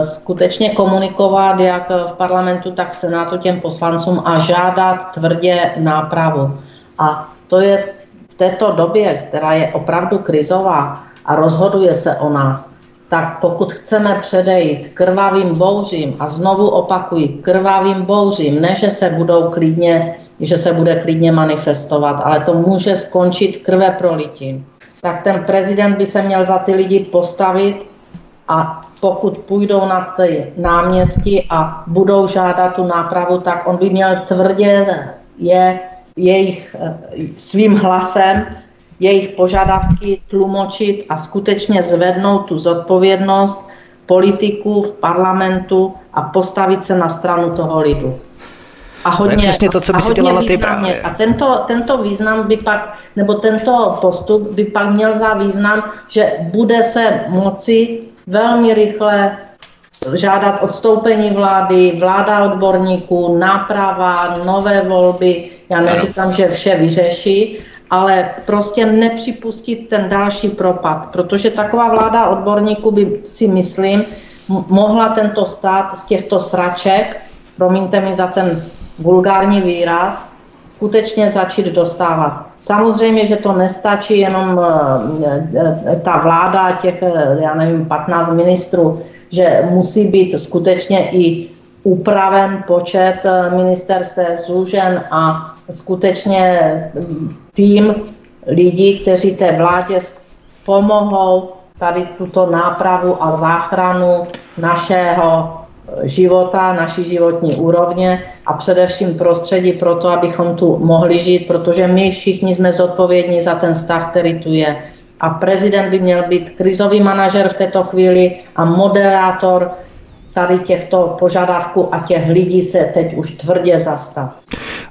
skutečně komunikovat jak v parlamentu, tak v senátu těm poslancům a žádat tvrdě nápravu. A to je v této době, která je opravdu krizová a rozhoduje se o nás, tak pokud chceme předejít krvavým bouřím, a znovu opakuji, krvavým bouřím, ne, že se budou klidně že se bude klidně manifestovat, ale to může skončit krve prolitím. Tak ten prezident by se měl za ty lidi postavit a pokud půjdou na ty náměstí a budou žádat tu nápravu, tak on by měl tvrdě je jejich svým hlasem jejich požadavky tlumočit a skutečně zvednout tu zodpovědnost politiků v parlamentu a postavit se na stranu toho lidu. A hodně, to je přesně to, co by si dělala ty právě. A tento, tento význam by pak, nebo tento postup by pak měl za význam, že bude se moci velmi rychle žádat odstoupení vlády, vláda odborníků, náprava, nové volby. Já neříkám, že vše vyřeší, ale prostě nepřipustit ten další propad, protože taková vláda odborníků by si myslím mohla tento stát z těchto sraček, promiňte mi za ten vulgární výraz, skutečně začít dostávat. Samozřejmě, že to nestačí jenom eh, eh, ta vláda těch, eh, já nevím, 15 ministrů, že musí být skutečně i upraven počet ministerstv zúžen a skutečně tým lidí, kteří té vládě pomohou tady tuto nápravu a záchranu našeho života, naší životní úrovně a především prostředí pro to, abychom tu mohli žít, protože my všichni jsme zodpovědní za ten stav, který tu je. A prezident by měl být krizový manažer v této chvíli a moderátor tady těchto požadavků a těch lidí se teď už tvrdě zastav.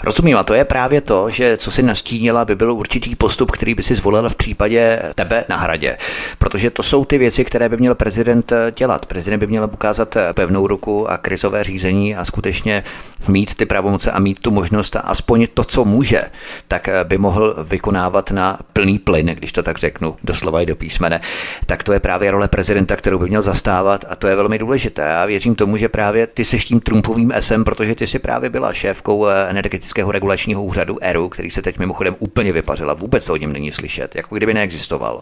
Rozumím, a to je právě to, že co si nastínila, by byl určitý postup, který by si zvolil v případě tebe na hradě. Protože to jsou ty věci, které by měl prezident dělat. Prezident by měl ukázat pevnou ruku a krizové řízení a skutečně mít ty pravomoce a mít tu možnost a aspoň to, co může, tak by mohl vykonávat na plný plyn, když to tak řeknu, doslova i do písmene. Tak to je právě role prezidenta, kterou by měl zastávat a to je velmi důležité. Já věřím tomu, že právě ty seš tím Trumpovým SM, protože ty si právě byla šéfkou energetického regulačního úřadu ERU, který se teď mimochodem úplně vypařila, vůbec o něm není slyšet, jako kdyby neexistoval.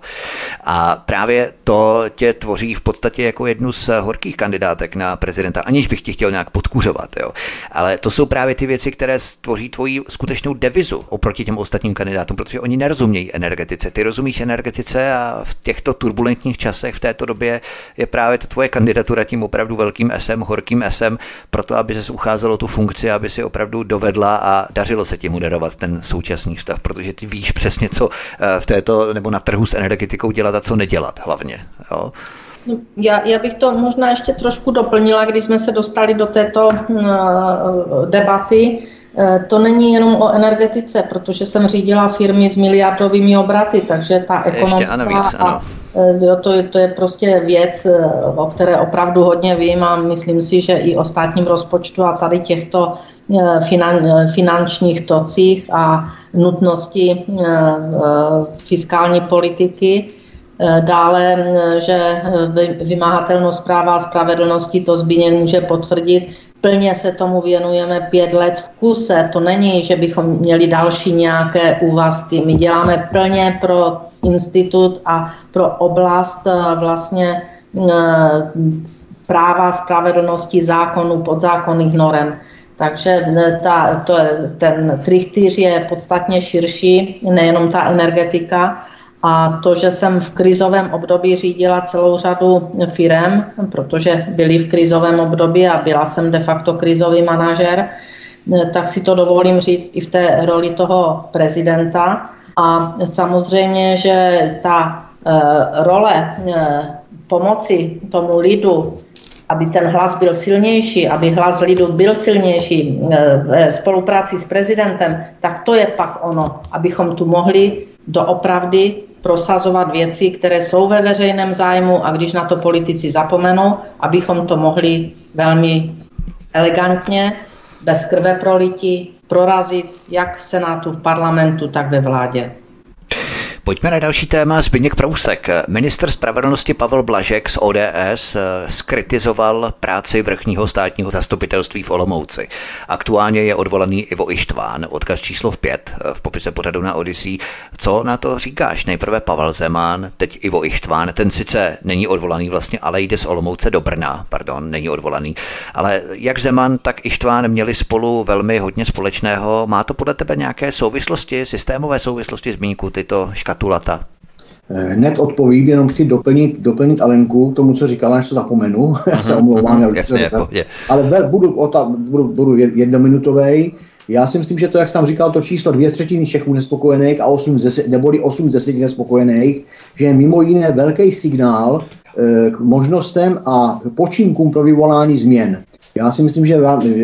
A právě to tě tvoří v podstatě jako jednu z horkých kandidátek na prezidenta, aniž bych ti chtěl nějak podkuřovat. Jo. Ale to jsou právě ty věci, které tvoří tvoji skutečnou devizu oproti těm ostatním kandidátům, protože oni nerozumějí energetice. Ty rozumíš energetice a v těchto turbulentních časech v této době je právě ta tvoje kandidatura tím opravdu velkým SM, horkým SM, proto aby se ucházelo tu funkci, aby si opravdu dovedla a dařilo se ti moderovat ten současný stav, protože ty víš přesně, co eh, v této nebo na trhu s energetikou dělat a co nedělat hlavně. Jo? No, já, já bych to možná ještě trošku doplnila, když jsme se dostali do této uh, debaty. Uh, to není jenom o energetice, protože jsem řídila firmy s miliardovými obraty, takže ta ekonomika ano, víc, ano. A Jo, to, to je prostě věc, o které opravdu hodně vím a myslím si, že i o státním rozpočtu a tady těchto finan, finančních tocích a nutnosti fiskální politiky. Dále, že vymáhatelnost práva a spravedlnosti, to Zbíněk může potvrdit, plně se tomu věnujeme pět let v kuse. To není, že bychom měli další nějaké úvazky. My děláme plně pro institut a pro oblast vlastně práva, spravedlnosti, zákonů, podzákonných norem. Takže ta, to, ten trichtýř je podstatně širší, nejenom ta energetika. A to, že jsem v krizovém období řídila celou řadu firm, protože byli v krizovém období a byla jsem de facto krizový manažer, tak si to dovolím říct i v té roli toho prezidenta. A samozřejmě, že ta uh, role uh, pomoci tomu lidu aby ten hlas byl silnější, aby hlas lidu byl silnější eh, ve spolupráci s prezidentem, tak to je pak ono, abychom tu mohli doopravdy prosazovat věci, které jsou ve veřejném zájmu a když na to politici zapomenou, abychom to mohli velmi elegantně, bez krve prolití, prorazit jak v Senátu, v parlamentu, tak ve vládě. Pojďme na další téma. Zbigněk Prousek. Minister spravedlnosti Pavel Blažek z ODS eh, skritizoval práci vrchního státního zastupitelství v Olomouci. Aktuálně je odvolaný Ivo Ištván, odkaz číslo 5 eh, v popise pořadu na Odyssey. Co na to říkáš? Nejprve Pavel Zeman, teď Ivo Ištván. Ten sice není odvolaný vlastně, ale jde z Olomouce do Brna, pardon, není odvolaný. Ale jak Zeman, tak Ištván měli spolu velmi hodně společného. Má to podle tebe nějaké souvislosti, systémové souvislosti zmínku tyto škat gratulata. Eh, hned odpovím, jenom chci doplnit, doplnit Alenku k tomu, co říkala, než to zapomenu. Já se omlouvám, uh-huh, jasně, jako, ale budu, budu, budu jednominutový. Já si myslím, že to, jak jsem říkal, to číslo dvě třetiny Čechů nespokojených a 8 z 10, neboli 8 z 10 nespokojených, že je mimo jiné velký signál e, k možnostem a počínkům pro vyvolání změn. Já si myslím, že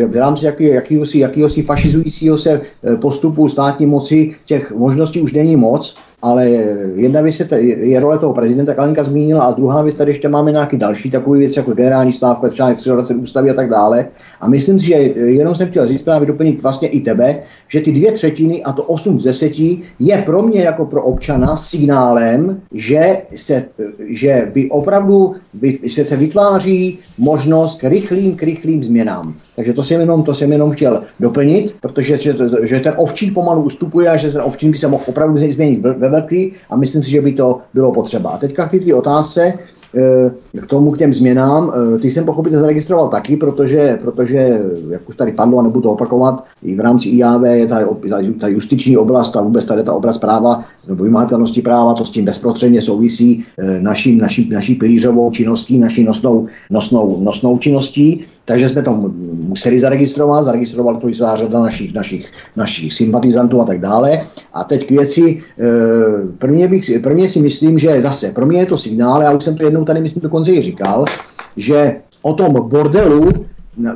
v rámci jaký, jakýhosi, jakýhosi fašizujícího se eh, postupu státní moci těch možností už není moc ale jedna věc je, je role toho prezidenta, Kalinka zmínila, a druhá věc, tady ještě máme nějaký další takový věc, jako generální stávka, článek 23 ústavy a tak dále. A myslím si, že jenom jsem chtěl říct, právě doplnit vlastně i tebe, že ty dvě třetiny, a to 8 z 10, je pro mě jako pro občana signálem, že se, že by opravdu by, se, se vytváří možnost k rychlým, k rychlým změnám. Takže to jsem jenom, to jsem jenom chtěl doplnit, protože že, že ten ovčín pomalu ustupuje a že ten ovčín by se mohl opravdu změnit ve velký a myslím si, že by to bylo potřeba. A teďka k té otázce, eh, k tomu, k těm změnám, eh, ty jsem pochopitelně zaregistroval taky, protože, protože, jak už tady padlo a nebudu to opakovat, i v rámci IAV je ta, ta justiční oblast a vůbec tady ta oblast práva nebo vymahatelnosti práva, to s tím bezprostředně souvisí eh, naším, naší, naší pilířovou činností, naší nosnou, nosnou, nosnou činností. Takže jsme to museli zaregistrovat, zaregistroval to i řada našich, našich, našich sympatizantů a tak dále. A teď k věci, eh, prvně, bych, prvně si myslím, že zase, pro mě je to signál, já už jsem to jednou tady myslím dokonce i říkal, že o tom bordelu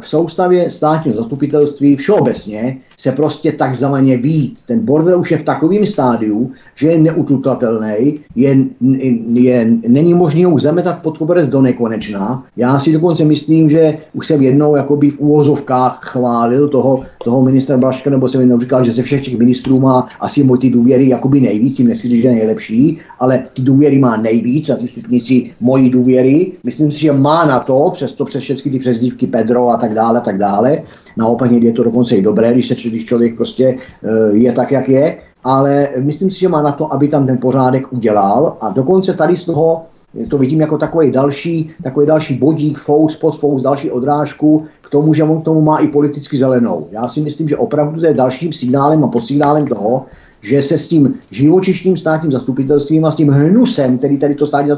v soustavě státního zastupitelství všeobecně se prostě takzvaně vít. Ten bordel už je v takovém stádiu, že je neututatelný, je, je, není možné ho zametat pod koberec do nekonečna. Já si dokonce myslím, že už jsem jednou jakoby v úvozovkách chválil toho, toho ministra Blaška, nebo jsem jednou říkal, že ze všech těch ministrů má asi můj ty důvěry jakoby nejvíc, tím nechci že nejlepší, ale ty důvěry má nejvíc a ty stupnici mojí důvěry. Myslím si, že má na to, přesto přes všechny ty přezdívky Pedro a tak dále, tak dále. Naopak někdy je to dokonce i dobré, když, se, když člověk prostě eh, je tak, jak je, ale myslím si, že má na to, aby tam ten pořádek udělal a dokonce tady z toho to vidím jako takový další, takový další bodík, fous, pod fous, další odrážku k tomu, že on k tomu má i politicky zelenou. Já si myslím, že opravdu to je dalším signálem a podsignálem toho, že se s tím živočištním státním zastupitelstvím a s tím hnusem, který tady to státní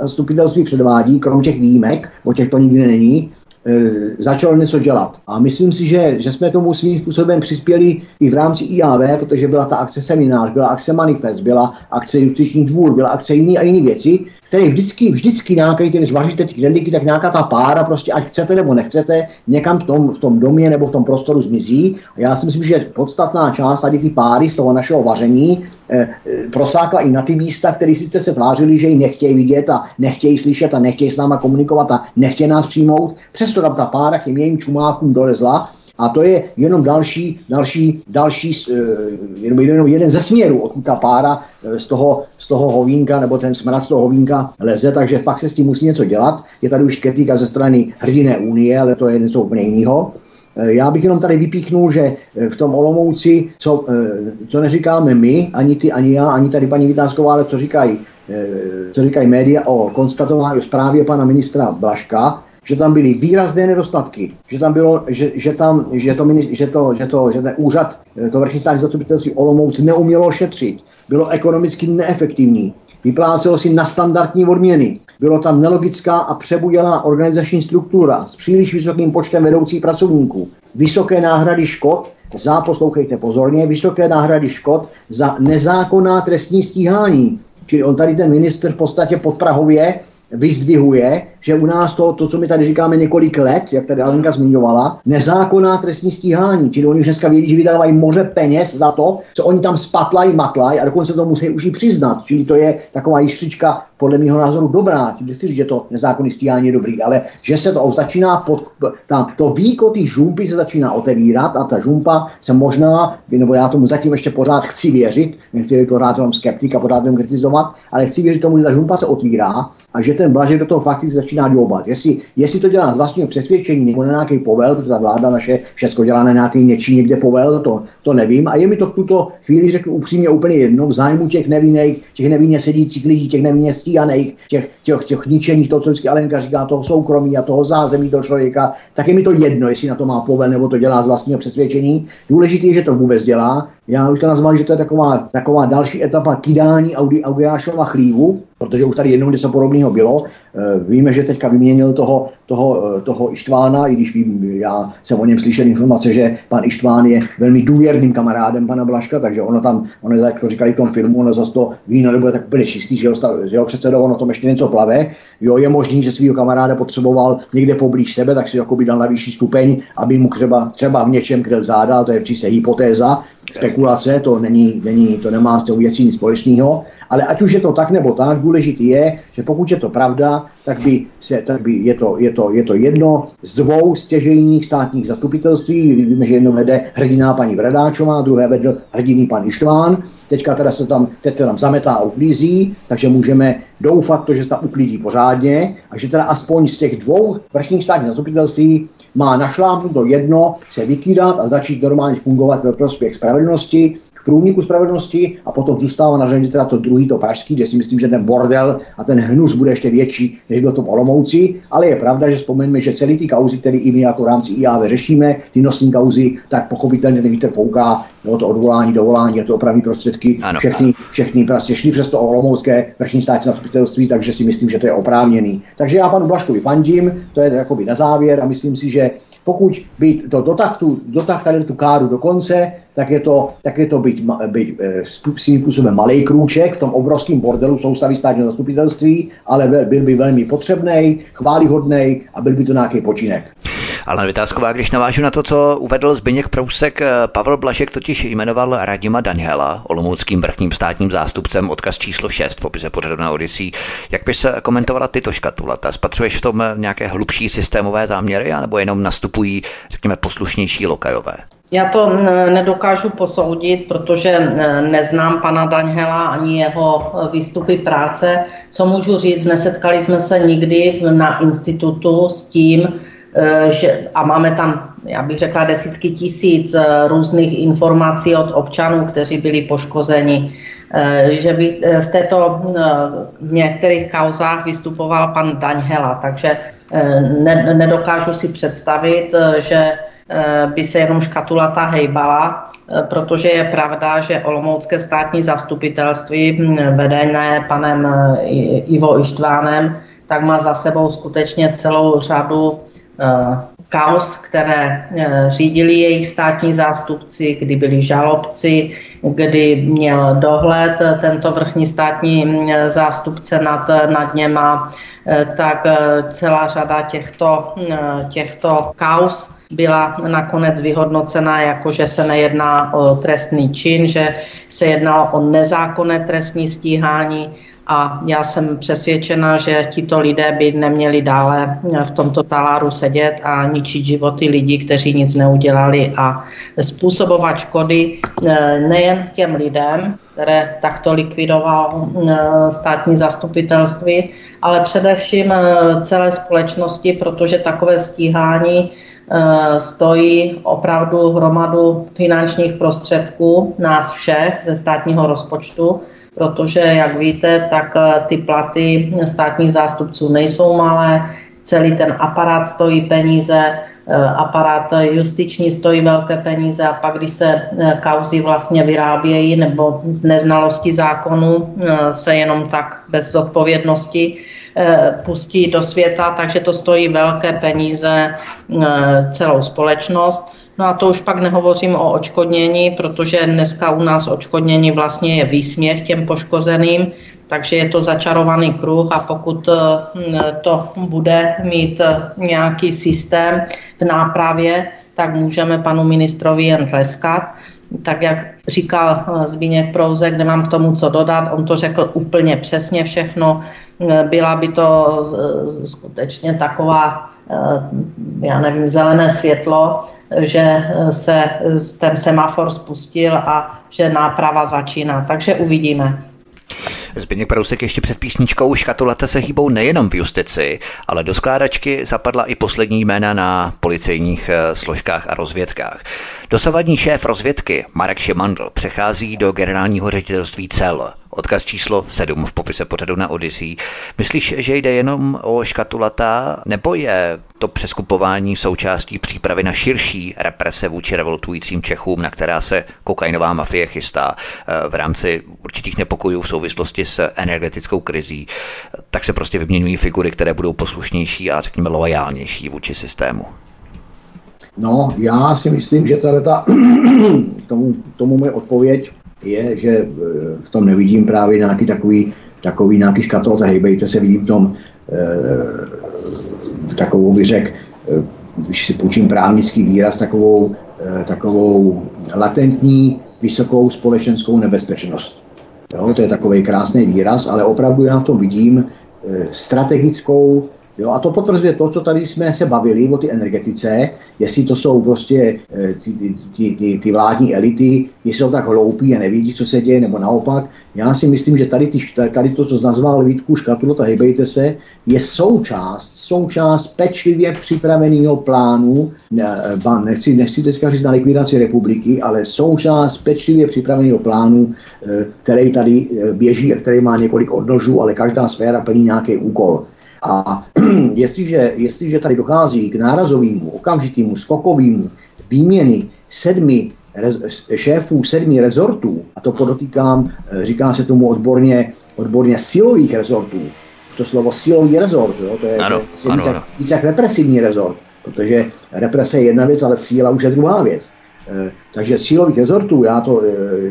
zastupitelství předvádí, krom těch výjimek, o těch to nikdy není, začal něco dělat. A myslím si, že, že jsme tomu svým způsobem přispěli i v rámci IAV, protože byla ta akce seminář, byla akce manifest, byla akce justiční dvůr, byla akce jiný a jiné věci, který vždycky, vždycky nějaký, když zvažíte ty kredity, tak nějaká ta pára, prostě ať chcete nebo nechcete, někam v tom, v tom domě nebo v tom prostoru zmizí. A já si myslím, že podstatná část tady ty páry z toho našeho vaření eh, eh, prosákla i na ty místa, které sice se tvářili, že ji nechtějí vidět a nechtějí slyšet a nechtějí s náma komunikovat a nechtějí nás přijmout. Přesto tam ta pára k těm jejím čumákům dolezla a to je jenom další, další, další eh, jenom, jenom jeden ze směrů, odkud ta pára eh, z toho, z toho hovínka, nebo ten smrad z toho hovínka leze, takže fakt se s tím musí něco dělat. Je tady už kritika ze strany hrdiné unie, ale to je něco úplně jiného. Eh, já bych jenom tady vypíknul, že v tom Olomouci, co, co neříkáme my, ani ty, ani já, ani tady paní Vytázková, ale co říkají, co říkají média o konstatování, o zprávě pana ministra Blaška, že tam byly výrazné nedostatky, že tam bylo, že, že tam, že to, že to, že to, že ten úřad, eh, to vrchní státní zastupitelství Olomouc neumělo šetřit, bylo ekonomicky neefektivní, vyplácelo si na standardní odměny, bylo tam nelogická a přebudělá organizační struktura s příliš vysokým počtem vedoucích pracovníků, vysoké náhrady škod, za, poslouchejte pozorně, vysoké náhrady škod za nezákonná trestní stíhání. Čili on tady ten minister v podstatě pod Prahově vyzdvihuje, že u nás to, to, co my tady říkáme několik let, jak tady Alenka zmiňovala, nezákonná trestní stíhání, čili oni dneska vědí, že vydávají moře peněz za to, co oni tam spatlají, matlají a dokonce to musí už i přiznat. Čili to je taková jiskřička podle mého názoru dobrá. Tím nechci říct, že to nezákonné stíhání je dobrý, ale že se to začíná, pod, ta, to víko ty žumpy se začíná otevírat a ta žumpa se možná, nebo já tomu zatím ještě pořád chci věřit, nechci být pořád jenom skeptik a pořád jenom kritizovat, ale chci věřit tomu, že ta žumpa se otvírá a že ten Blažek do toho fakticky začíná dloubat. Jestli, jestli to dělá z vlastního přesvědčení nebo na nějaký povel, protože ta vláda naše všechno dělá na nějaký něčí někde povel, to, to nevím. A je mi to v tuto chvíli, řeknu upřímně, úplně jedno, v zájmu těch nevinných, těch nevinně sedících lidí, těch nevinně stíhaných, těch, těch, těch ničených, to, co vždycky Alenka říká, toho soukromí a toho zázemí toho člověka, tak je mi to jedno, jestli na to má povel nebo to dělá z vlastního přesvědčení. Důležité je, že to vůbec dělá. Já už to nazval, že to je taková, taková další etapa kydání Audi, Audiášova chlívu, protože už tady jednou něco podobného bylo. Eh, víme, že teďka vyměnil toho, toho, eh, toho Ištvána, i když vím, já jsem o něm slyšel informace, že pan Ištván je velmi důvěrným kamarádem pana Blaška, takže ono tam, ono jak to říkali v tom filmu, ono zase to víno nebude tak úplně čistý, že jeho, předsedou ono tom ještě něco plave. Jo, je možný, že svého kamaráda potřeboval někde poblíž sebe, tak si jako by dal na vyšší stupeň, aby mu třeba, třeba v něčem kryl záda, to je čistě hypotéza, spekulace, to, není, není, to nemá s tou věcí nic společného, ale ať už je to tak nebo tak, důležitý je, že pokud je to pravda, tak, by se, tak by je, to, je, to, je to jedno z dvou stěžejních státních zastupitelství. Víme, že jedno vede hrdiná paní Vradáčová, druhé vedl hrdiný pan Ištván. Teďka teda se tam, teď se tam zametá a uklízí, takže můžeme doufat to, že se tam uklízí pořádně a že teda aspoň z těch dvou vrchních státních zastupitelství má našlápnuto jedno se vykýdat a začít normálně fungovat ve prospěch spravedlnosti průniku spravedlnosti a potom zůstává na řadě teda to druhý, to pražský, kde si myslím, že ten bordel a ten hnus bude ještě větší, než byl to v Olomouci, ale je pravda, že vzpomeňme, že celý ty kauzy, které i my jako v rámci IAV řešíme, ty nosní kauzy, tak pochopitelně ten vítr fouká, jo, to odvolání, dovolání a to opravní prostředky, ano, všechny, všechny prostě šli přes to olomoucké vrchní státní zastupitelství, takže si myslím, že to je oprávněný. Takže já panu Blaškovi fandím, to je jakoby na závěr a myslím si, že pokud by to dotáhl dotah tady tu káru do konce, tak je to, tak je to byť, byť e, svým způsobem malý krůček v tom obrovském bordelu soustavy státního zastupitelství, ale byl by velmi potřebný, chválihodný a byl by to nějaký počinek. Ale Vytázková, když navážu na to, co uvedl Zbyněk Prousek, eh, Pavel Blažek totiž jmenoval Radima Daniela, olomouckým vrchním státním zástupcem, odkaz číslo 6, popise pořadu na Odyssey. Jak bys se komentovala tyto škatulata? Spatřuješ v tom nějaké hlubší systémové záměry, anebo jenom nastupují, řekněme, poslušnější lokajové? Já to nedokážu posoudit, protože neznám pana Daňhela ani jeho e, výstupy práce. Co můžu říct, nesetkali jsme se nikdy na institutu s tím, že, a máme tam, já bych řekla, desítky tisíc různých informací od občanů, kteří byli poškozeni, že by v této v některých kauzách vystupoval pan Daňhela. Takže nedokážu si představit, že Eh, by se jenom škatulata hejbala, eh, protože je pravda, že Olomoucké státní zastupitelství hm, vedené panem eh, Ivo Ištvánem, tak má za sebou skutečně celou řadu kaos, které řídili jejich státní zástupci, kdy byli žalobci, kdy měl dohled tento vrchní státní hm, zástupce nad, nad něma, tak celá řada těchto, hm, těchto kaus byla nakonec vyhodnocena jako, že se nejedná o trestný čin, že se jednalo o nezákonné trestní stíhání a já jsem přesvědčena, že tito lidé by neměli dále v tomto taláru sedět a ničit životy lidí, kteří nic neudělali a způsobovat škody eh, nejen těm lidem, které takto likvidoval eh, státní zastupitelství, ale především eh, celé společnosti, protože takové stíhání stojí opravdu hromadu finančních prostředků nás všech ze státního rozpočtu, protože, jak víte, tak eh, ty platy státních zástupců nejsou malé, celý ten aparát stojí peníze, eh, aparát justiční stojí velké peníze a pak, když se kauzy vlastně vyrábějí nebo z neznalosti zákonu se jenom tak bez zodpovědnosti Eh, pustí do světa, takže to stojí velké peníze eh, celou společnost. No a to už pak nehovořím o očkodnění, protože dneska u nás očkodnění vlastně je výsměch těm poškozeným, takže je to začarovaný kruh a pokud eh, to bude mít nějaký systém v nápravě, tak můžeme panu ministrovi jen tleskat tak jak říkal eh, Zbíněk Prouzek, kde mám k tomu co dodat, on to řekl úplně přesně všechno. Eh, byla by to eh, skutečně taková, já nevím, zelené světlo, že se ten semafor spustil a že náprava začíná. Takže uvidíme. Zbigněk Prousek ještě před písničkou škatulata se hýbou nejenom v justici, ale do skládačky zapadla i poslední jména na policejních složkách a rozvědkách. Dosavadní šéf rozvědky Marek Šimandl přechází do generálního ředitelství cel. Odkaz číslo 7 v popise pořadu na Odyssey. Myslíš, že jde jenom o škatulata, nebo je to přeskupování součástí přípravy na širší represe vůči revoltujícím Čechům, na která se kokainová mafie chystá eh, v rámci určitých nepokojů v souvislosti s energetickou krizí, tak se prostě vyměňují figury, které budou poslušnější a řekněme loajálnější vůči systému. No, já si myslím, že ta tomu, tomu moje odpověď je, že eh, v tom nevidím právě nějaký takový, takový nějaký škatol, hejbejte se, vidím v tom e, takovou, bych řekl, e, když si půjčím právnický výraz, takovou, e, takovou latentní vysokou společenskou nebezpečnost. Jo, to je takový krásný výraz, ale opravdu já v tom vidím strategickou Jo, a to potvrzuje to, co tady jsme se bavili o ty energetice, jestli to jsou prostě eh, ty, ty, ty, ty, ty vládní elity, jestli jsou tak hloupí a nevidí, co se děje, nebo naopak. Já si myslím, že tady, ty, tady to, co nazval Vítku škatulota, hejbejte se, je součást, součást pečlivě připraveného plánu, ne, nechci, nechci teďka říct na likvidaci republiky, ale součást pečlivě připraveného plánu, eh, který tady eh, běží a který má několik odnožů, ale každá sféra plní nějaký úkol. A jestliže, jestliže tady dochází k nárazovému, okamžitému, skokovému výměny sedmi rez, šéfů sedmi rezortů, a to podotýkám, eh, říká se tomu odborně, odborně silových rezortů, to slovo silový rezort, jo, to je, ano, to je ano, víc, ano. víc jak represivní rezort, protože represe je jedna věc, ale síla už je druhá věc. Takže cílových rezortů, já to,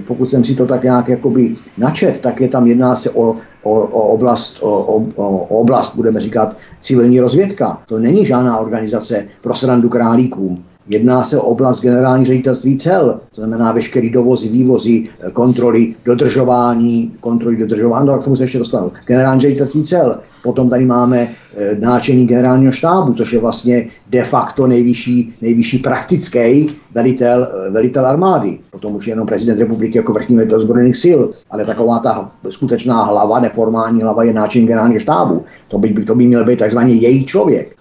pokud jsem si to tak nějak jakoby načet, tak je tam jedná se o, o, o, oblast, o, o, o oblast, budeme říkat, civilní rozvědka. To není žádná organizace pro srandu králíkům. Jedná se o oblast generální ředitelství cel, to znamená veškerý dovozy, vývozy, kontroly, dodržování, kontroly, dodržování, no, k tomu se ještě dostanu. Generální ředitelství cel. Potom tady máme e, náčení generálního štábu, což je vlastně de facto nejvyšší, nejvyšší praktický velitel, e, velitel armády. Potom už jenom prezident republiky jako vrchní velitel zbrojných sil, ale taková ta skutečná hlava, neformální hlava je náčení generálního štábu. To by, to by měl být takzvaný její člověk.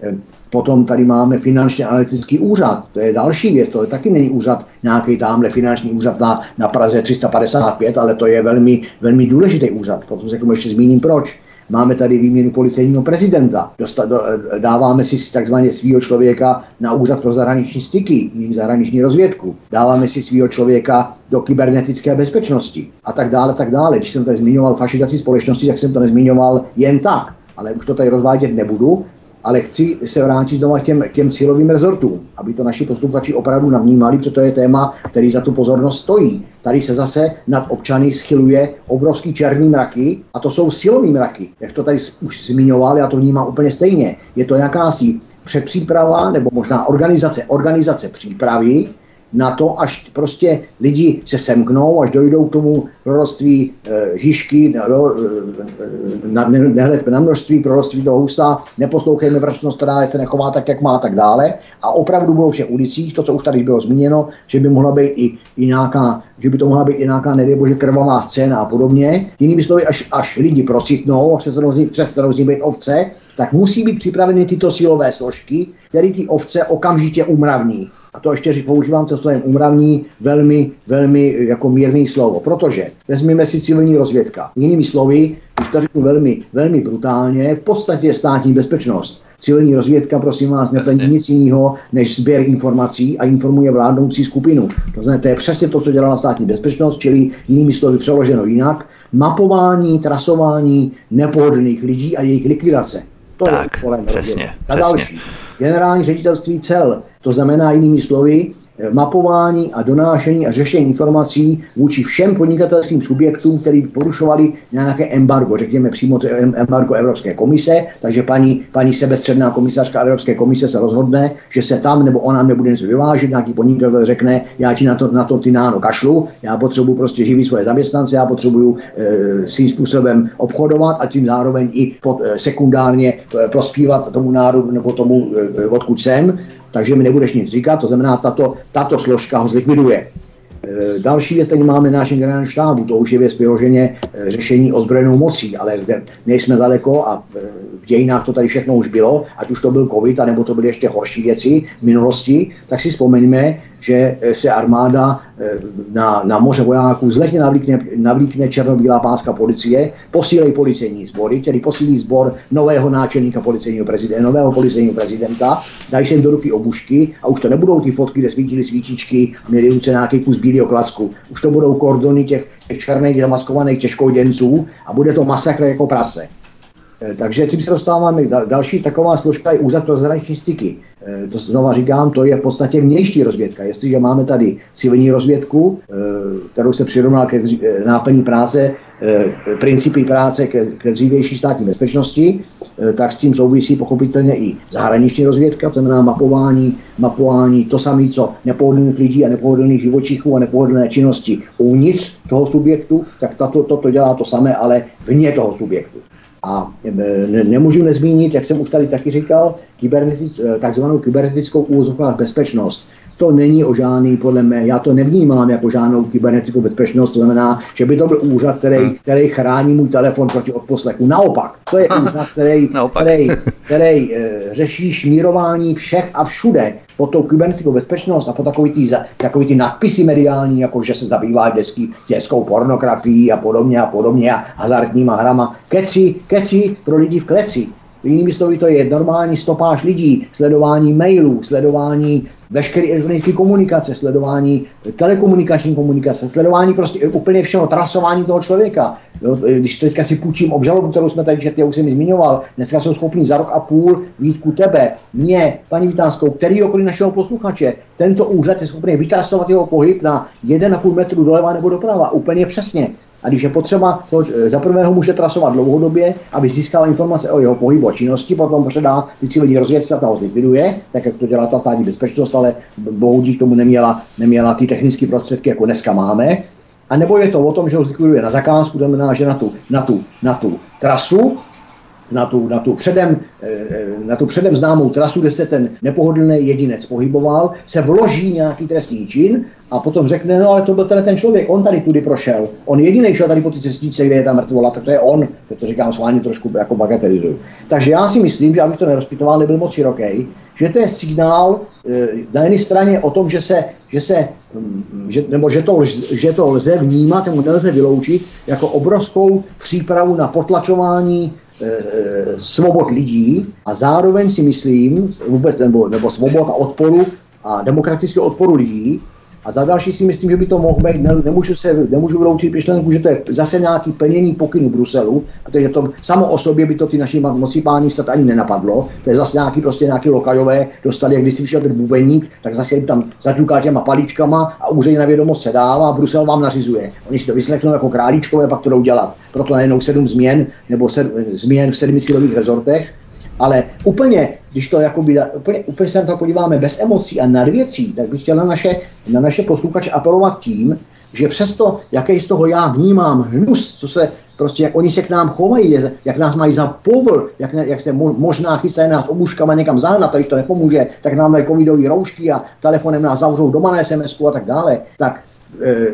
Potom tady máme finančně analytický úřad, to je další věc, to je taky není úřad, nějaký tamhle finanční úřad na, na Praze 355, ale to je velmi, velmi důležitý úřad. Potom se k tomu ještě zmíním proč. Máme tady výměnu policejního prezidenta. Dosta, do, dáváme si takzvaně svého člověka na úřad pro zahraniční styky, jim zahraniční rozvědku. Dáváme si svého člověka do kybernetické bezpečnosti a tak dále, tak dále. Když jsem tady zmiňoval fašizaci společnosti, tak jsem to nezmiňoval jen tak. Ale už to tady rozvádět nebudu, ale chci se vrátit doma k těm, těm cílovým rezortům, aby to naši posluchači opravdu navnímali, protože to je téma, který za tu pozornost stojí. Tady se zase nad občany schyluje obrovský černý mraky a to jsou silový mraky. Jak to tady už zmiňoval, já to vnímám úplně stejně. Je to jakási předpříprava nebo možná organizace, organizace přípravy na to, až prostě lidi se semknou, až dojdou k tomu proroství e, žižky, no, na, nehled na množství proroství do husa, neposlouchejme vrstnost, která se nechová tak, jak má, tak dále. A opravdu budou všech ulicích, to, co už tady bylo zmíněno, že by mohla být i, i nějaká, že by to mohla být i nějaká, nevím, bože, krvavá scéna a podobně. Jinými slovy, až, až lidi procitnou, přestanou z být ovce, tak musí být připraveny tyto silové složky, které ty ovce okamžitě umravní a to ještě používám to slovem umravní, velmi, velmi jako mírný slovo, protože vezmeme si civilní rozvědka. Jinými slovy, když to řeknu velmi, velmi brutálně, v podstatě je státní bezpečnost. Civilní rozvědka, prosím vás, neplní nic jiného než sběr informací a informuje vládnoucí skupinu. To znamená, to je přesně to, co dělala státní bezpečnost, čili jinými slovy přeloženo jinak, mapování, trasování nepohodlných lidí a jejich likvidace. To tak, je kolem přesně, přesně. další. Generální ředitelství cel, to znamená jinými slovy, mapování a donášení a řešení informací vůči všem podnikatelským subjektům, který porušovali nějaké embargo, řekněme přímo embargo Evropské komise, takže paní, paní sebestředná komisařka Evropské komise se rozhodne, že se tam nebo ona nebude něco vyvážet, nějaký podnikatel řekne, já ti na to, na to ty náno kašlu, já potřebuji prostě živit svoje zaměstnance, já potřebuji e, svým způsobem obchodovat a tím zároveň i pod, e, sekundárně prospívat tomu národu nebo tomu, e, odkud jsem, takže mi nebudeš nic říkat, to znamená, tato, tato složka ho zlikviduje. E, další věc, tady máme náš generální štábu, to už je věc vyloženě e, řešení ozbrojenou mocí, ale nejsme daleko a e, v dějinách to tady všechno už bylo, ať už to byl covid, anebo to byly ještě horší věci v minulosti, tak si vzpomeňme, že eh, se armáda eh, na, na moře vojáků zletně navlíkne, navlíkne černobílá páska policie, posílej policejní sbory, tedy posílí sbor nového náčelníka policejního prezidenta, nového policejního prezidenta, dají se jim do ruky obušky a už to nebudou ty fotky, kde svítily svítičky, měli ruce nějaký kus bílého klacku. Už to budou kordony těch, těch černých zamaskovaných těžkoděnců a bude to masakr jako prase. Eh, takže tím se dostáváme další taková složka je úřad pro zahraniční styky. Eh, to znova říkám, to je v podstatě vnější rozvědka. Jestliže máme tady civilní rozvědku, eh, kterou se přirovná ke náplní práce, principy práce ke, ke dřívější státní bezpečnosti, tak s tím souvisí pochopitelně i zahraniční rozvědka, to znamená mapování, mapování to samé, co nepohodlných lidí a nepohodlných živočichů a nepohodlné činnosti uvnitř toho subjektu, tak tato, toto dělá to samé, ale vně toho subjektu. A e, ne, nemůžu nezmínit, jak jsem už tady taky říkal, kybernetic, e, takzvanou kybernetickou úvozovkách bezpečnost. To není o žádný, podle mě, já to nevnímám jako žádnou kybernetickou bezpečnost, to znamená, že by to byl úřad, který, hmm. který chrání můj telefon proti odposlechu. Naopak, to je úřad, který, který, který e, řeší šmírování všech a všude po tou kybernetickou bezpečnost a po takový ty, takový ty nadpisy mediální, jako že se zabývá dětský, dětskou pornografií a podobně a podobně a hazardníma hrama. Keci, keci pro lidi v kleci. Jinými slovy, to je normální stopáž lidí, sledování mailů, sledování veškeré elektronické komunikace, sledování telekomunikační komunikace, sledování prostě úplně všeho, trasování toho člověka. Jo, když teďka si půjčím obžalobu, kterou jsme tady četli, už jsem ji zmiňoval, dneska jsou schopni za rok a půl vít ku tebe, mě, paní Vítánskou, který okolí našeho posluchače, tento úřad je schopný vytrasovat jeho pohyb na 1,5 metru doleva nebo doprava, úplně přesně. A když je potřeba, to eh, za prvého může trasovat dlouhodobě, aby získal informace o jeho pohybu a činnosti, potom předá ty civilní rozvědce a ta ho zlikviduje, tak jak to dělá ta státní bezpečnost, ale bohudí k tomu neměla, neměla ty technické prostředky, jako dneska máme. A nebo je to o tom, že ho zlikviduje na zakázku, to znamená, že na tu, na tu, na tu trasu na tu, na, tu předem, eh, na tu předem známou trasu, kde se ten nepohodlný jedinec pohyboval, se vloží nějaký trestný čin a potom řekne, no ale to byl ten, ten člověk, on tady tudy prošel. On jediný šel tady po ty cestičce, kde je ta mrtvola, tak to je on. To, to říkám schválně trošku jako bagatelizuju. Takže já si myslím, že abych to nerozpitoval, nebyl moc široký, že to je signál e, na jedné straně o tom, že se, že se mm, že, nebo že to, že to lze vnímat, nebo nelze vyloučit, jako obrovskou přípravu na potlačování svobod lidí a zároveň si myslím, vůbec nebo, nebo svobod a odporu a demokratického odporu lidí, a za další si myslím, že by to mohlo být, ne, nemůžu, se, nemůžu vyloučit myšlenku, že to je zase nějaký plnění pokynu Bruselu, protože to samo o sobě by to ty naši páni stát ani nenapadlo. To je zase nějaký, prostě nějaký lokajové, dostali, jak když si vyšel ten bubeník, tak zase tam zaťuká těma paličkama a úředně na vědomost se dává a Brusel vám nařizuje. Oni si to vyslechnou jako králíčkové, pak to jdou dělat. Proto najednou sedm změn nebo sedm, změn v sedmi silových rezortech ale úplně, když to jakoby, úplně, úplně se na to podíváme bez emocí a nad věcí, tak bych chtěl na naše, na naše posluchače apelovat tím, že přesto, jaký z toho já vnímám hnus, co se prostě, jak oni se k nám chovají, jak nás mají za povl, jak, ne, jak se mo, možná chystají nás obuškama někam zahnat, když to nepomůže, tak nám dají covidové roušky a telefonem nás zavřou doma na sms a tak dále, tak e,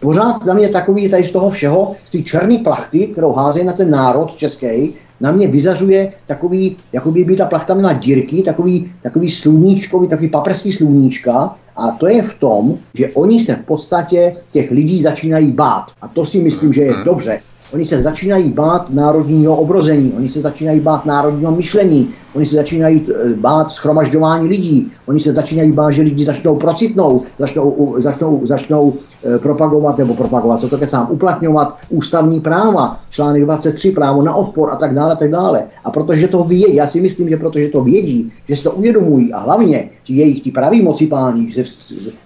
pořád tam je takový tady z toho všeho, z té černé plachty, kterou házejí na ten národ český, na mě vyzařuje takový, jako by ta plachta měla dírky, takový, takový sluníčkový, takový paprský sluníčka a to je v tom, že oni se v podstatě těch lidí začínají bát. A to si myslím, že je dobře. Oni se začínají bát národního obrození, oni se začínají bát národního myšlení, oni se začínají eh, bát schromažďování lidí, oni se začínají bát, že lidi začnou procitnout, začnou, začnou, začnou Eh, propagovat nebo propagovat, co to sám uplatňovat ústavní práva, článek 23, právo na odpor a tak dále, tak dále. A protože to vědí, já si myslím, že protože to vědí, že si to uvědomují a hlavně ti jejich ti praví moci páni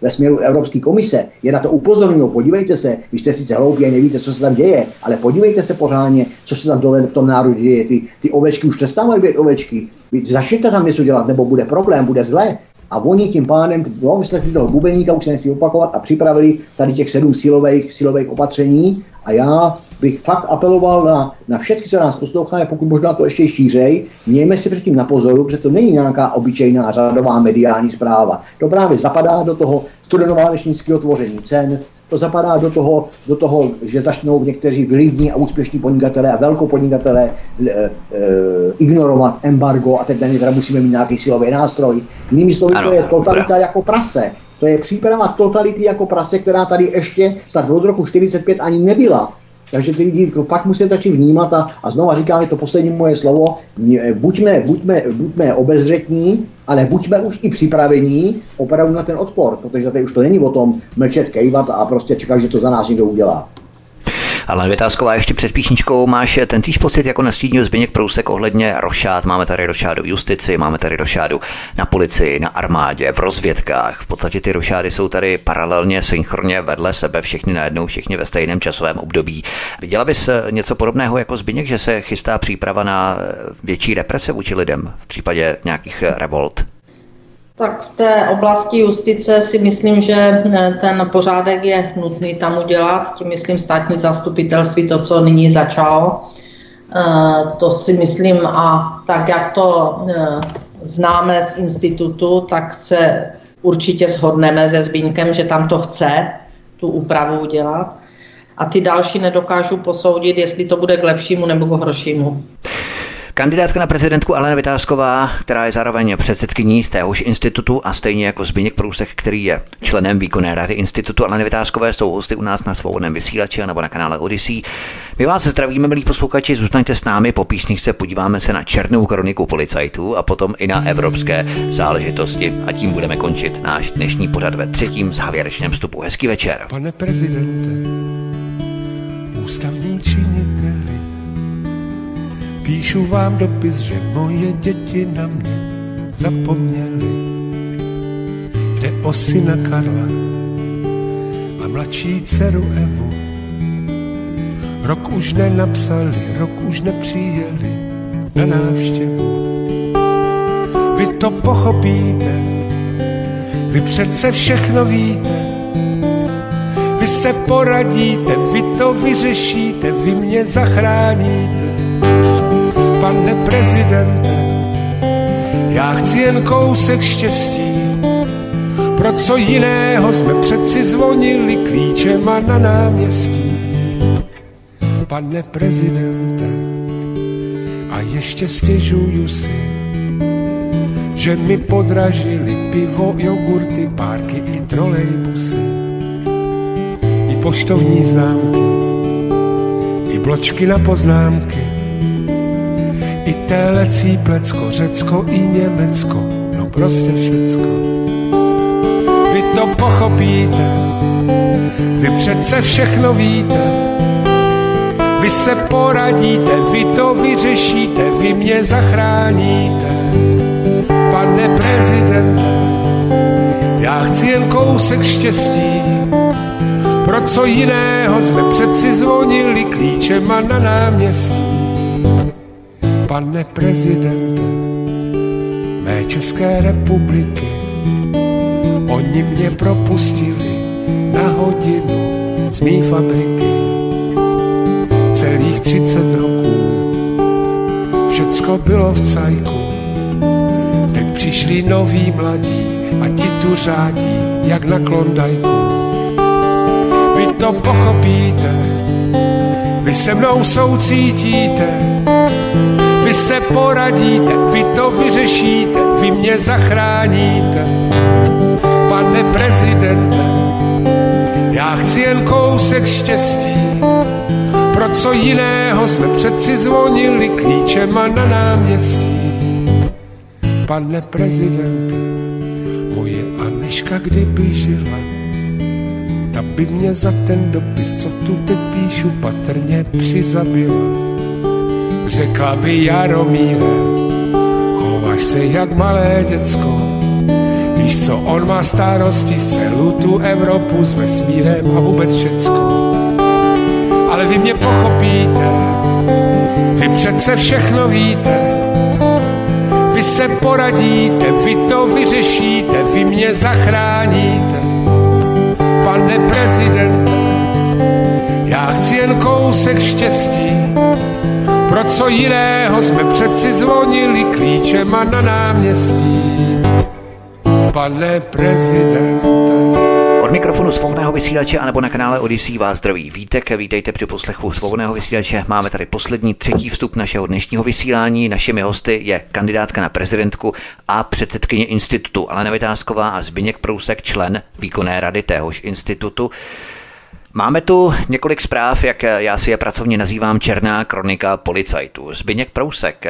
ve směru Evropské komise je na to upozorňují. Podívejte se, vy jste sice hloupí a nevíte, co se tam děje, ale podívejte se pořádně, co se tam dole v tom národě děje. Ty, ty ovečky už přestávají být ovečky. Začněte tam něco dělat, nebo bude problém, bude zlé. A oni tím pádem no, vyslechli toho bubeníka, už se nechci opakovat, a připravili tady těch sedm silových, silových opatření. A já bych fakt apeloval na, na všechny, co nás poslouchají, pokud možná to ještě šířej, mějme si předtím na pozoru, že to není nějaká obyčejná řadová mediální zpráva. To právě zapadá do toho studenoválečnického tvoření cen, to zapadá do toho, do toho, že začnou někteří vlivní a úspěšní podnikatelé a velkopodnikatelé e, e, ignorovat embargo a teď na teda musíme mít nějaký silový nástroj. Jinými slovy, to je totalita jako prase. To je příprava totality jako prase, která tady ještě snad od roku 45 ani nebyla. Takže ty lidi fakt musí začít vnímat a, a znova říkám, je to poslední moje slovo, buďme, buďme, buďme obezřetní, ale buďme už i připravení opravdu na ten odpor, protože tady už to není o tom mlčet, kejvat a prostě čekat, že to za nás někdo udělá. Ale Vytázková, ještě před píšničkou máš ten týž pocit, jako nastínil Zbyněk Prousek ohledně rošád. Máme tady rošádu v justici, máme tady rošádu na policii, na armádě, v rozvědkách. V podstatě ty rošády jsou tady paralelně, synchronně vedle sebe, všechny najednou, všichni ve stejném časovém období. Viděla bys eh, něco podobného jako Zbyněk, že se chystá příprava na eh, větší represe vůči lidem v případě nějakých eh, revolt? Tak v té oblasti justice si myslím, že eh, ten pořádek je nutný tam udělat. Tím myslím státní zastupitelství, to, co nyní začalo. Eh, to si myslím a tak, jak to eh, známe z institutu, tak se určitě shodneme se Zbínkem, že tam to chce tu úpravu udělat. A ty další nedokážu posoudit, jestli to bude k lepšímu nebo k horšímu. Kandidátka na prezidentku Alena Vytázková, která je zároveň předsedkyní téhož institutu a stejně jako Zbigněk Průsek, který je členem výkonné rady institutu Aleny Vytázkové, jsou hosty u nás na svobodném vysílači nebo na kanále Odyssey. My vás zdravíme, milí posluchači, zůstaňte s námi, po písničce podíváme se na černou kroniku policajtů a potom i na evropské záležitosti a tím budeme končit náš dnešní pořad ve třetím závěrečném vstupu. Hezký večer. Pane prezidente, ústavní činiteli, píšu vám dopis, že moje děti na mě zapomněli. Jde o syna Karla a mladší dceru Evu. Rok už nenapsali, rok už nepřijeli na návštěvu. Vy to pochopíte, vy přece všechno víte, vy se poradíte, vy to vyřešíte, vy mě zachráníte. Pane prezidente, já chci jen kousek štěstí, pro co jiného jsme přeci zvonili klíčema na náměstí. Pane prezidente, a ještě stěžuju si, že mi podražili pivo, jogurty, párky i trolejbusy. Poštovní známky, i bločky na poznámky, i télecí plecko, Řecko i Německo, no prostě všecko. Vy to pochopíte, vy přece všechno víte, vy se poradíte, vy to vyřešíte, vy mě zachráníte. Pane prezidente, já chci jen kousek štěstí, pro co jiného jsme přeci zvonili klíčema na náměstí. Pane prezidente mé České republiky, oni mě propustili na hodinu z mý fabriky. Celých třicet roků všecko bylo v cajku. Teď přišli noví mladí a ti tu řádí jak na klondajku to pochopíte, vy se mnou soucítíte, vy se poradíte, vy to vyřešíte, vy mě zachráníte. Pane prezidente, já chci jen kousek štěstí, pro co jiného jsme přeci zvonili klíčema na náměstí. Pane prezidente, moje Aneška kdyby žila, by mě za ten dopis, co tu teď píšu, patrně přizabila. Řekla by Jaromíre, chováš se jak malé děcko, víš co, on má starosti z celou tu Evropu s vesmírem a vůbec všecko. Ale vy mě pochopíte, vy přece všechno víte, vy se poradíte, vy to vyřešíte, vy mě zachráníte. Pane prezidente, já chci jen kousek štěstí, pro co jiného jsme přeci zvonili klíčema na náměstí. Pane prezidente. Od mikrofonu svobodného vysílače anebo na kanále Odyssey vás zdraví Vítek. Vítejte při poslechu svobodného vysílače. Máme tady poslední třetí vstup našeho dnešního vysílání. Našimi hosty je kandidátka na prezidentku a předsedkyně institutu Alena Vytázková a Zbyněk Prousek, člen výkonné rady téhož institutu. Máme tu několik zpráv, jak já si je pracovně nazývám Černá kronika policajtů. Zbyněk Prousek.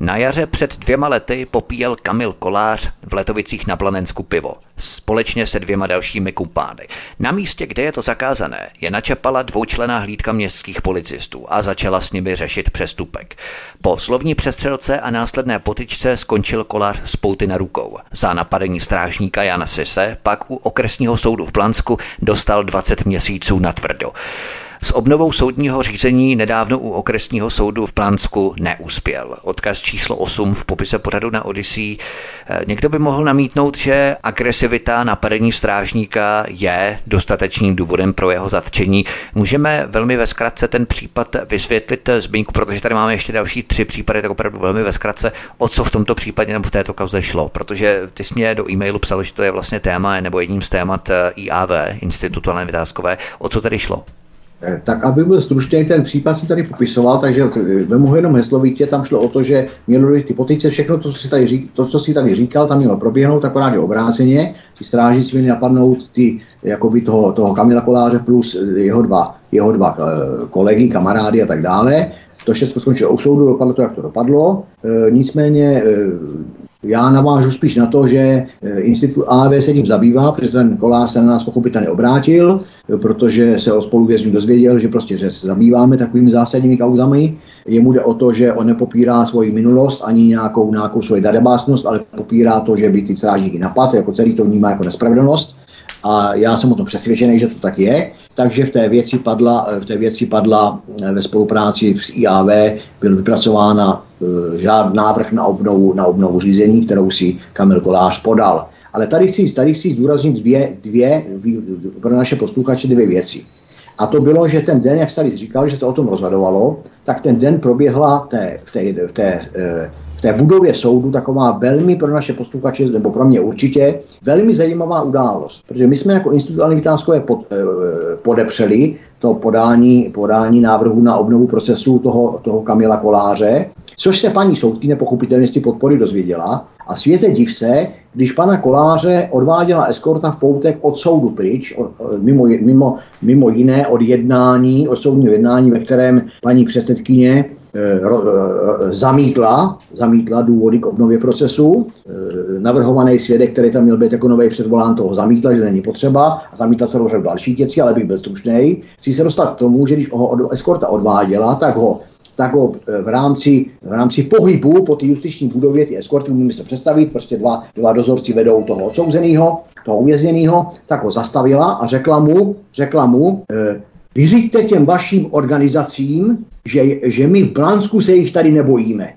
Na jaře před dvěma lety popíjel Kamil Kolář v Letovicích na Blanensku pivo společně se dvěma dalšími kumpány. Na místě, kde je to zakázané, je načapala dvoučlená hlídka městských policistů a začala s nimi řešit přestupek. Po slovní přestřelce a následné potyčce skončil kolář s pouty na rukou. Za napadení strážníka Jana Sise pak u okresního soudu v Blansku dostal 20 měsíců na tvrdo. S obnovou soudního řízení nedávno u okresního soudu v Plansku neuspěl. Odkaz číslo 8 v popise pořadu na Odyssey. Eh, někdo by mohl namítnout, že agresivita napadení strážníka je dostatečným důvodem pro jeho zatčení. Můžeme velmi ve zkratce ten případ vysvětlit eh, zbyňku, protože tady máme ještě další tři případy, tak opravdu velmi ve zkratce, o co v tomto případě nebo v této kauze šlo. Protože ty jsi mě do e-mailu psal, že to je vlastně téma nebo jedním z témat eh, IAV, Institutu Vytázkové. O co tedy šlo? Eh, tak aby byl stručně, ten případ si tady popisoval, takže vemu ho jenom heslovitě, tam šlo o to, že mělo ty potyce, všechno to, co si tady, řík, to, co si tady říkal, tam mělo proběhnout akorát je obráceně, ti strážníci měli napadnout ty, jakoby toho, toho Kamila Koláře plus jeho dva, jeho dva eh, kolegy, kamarády a tak dále. To všechno skončilo u soudu, dopadlo to, jak to dopadlo. E, nicméně e, já navážu spíš na to, že eh, institut AV se tím zabývá, protože ten kolář se na nás pochopitelně obrátil, protože se o spoluvězňů dozvěděl, že prostě že se zabýváme takovými zásadními kauzami. Jemu jde o to, že on nepopírá svoji minulost ani nějakou, nějakou svoji darebásnost, ale popírá to, že by ty strážníky napad, jako celý to vnímá jako nespravedlnost. A já jsem o tom přesvědčený, že to tak je takže v té věci padla, v té věci padla eh, ve spolupráci s IAV, byl vypracována eh, žád návrh na obnovu, na obnovu řízení, kterou si Kamil Kolář podal. Ale tady chci, tady chci zdůraznit dvě, dvě pro naše posluchače dvě věci. A to bylo, že ten den, jak tady říkal, že se o tom rozhodovalo, tak ten den proběhla v té, v té, v té eh, v té budově soudu taková velmi pro naše posluchače, nebo pro mě určitě, velmi zajímavá událost. Protože my jsme jako institut Vytázkové pod, eh, podepřeli to podání, podání návrhu na obnovu procesu toho, toho Kamila Koláře, což se paní soudkyně pochopitelně z podpory dozvěděla. A světe div se, když pana Koláře odváděla eskorta v poutek od soudu pryč, od, mimo, mimo, mimo jiné od jednání, od soudního jednání, ve kterém paní předsedkyně Eh, eh, zamítla, zamítla důvody k obnově procesu. Eh, navrhovaný svědek, který tam měl být jako nový předvolán, toho zamítla, že není potřeba a zamítla celou řadu dalších věcí, ale bych byl stručný. Chci se dostat k tomu, že když ho od eskorta odváděla, tak ho tak ho v rámci, v rámci pohybu po té justiční budově, ty eskorty, umíme se představit, prostě dva, dva dozorci vedou toho odsouzeného, toho uvězněného, tak ho zastavila a řekla mu, řekla mu, e, vyřiďte těm vašim organizacím, že, že my v Blansku se jich tady nebojíme.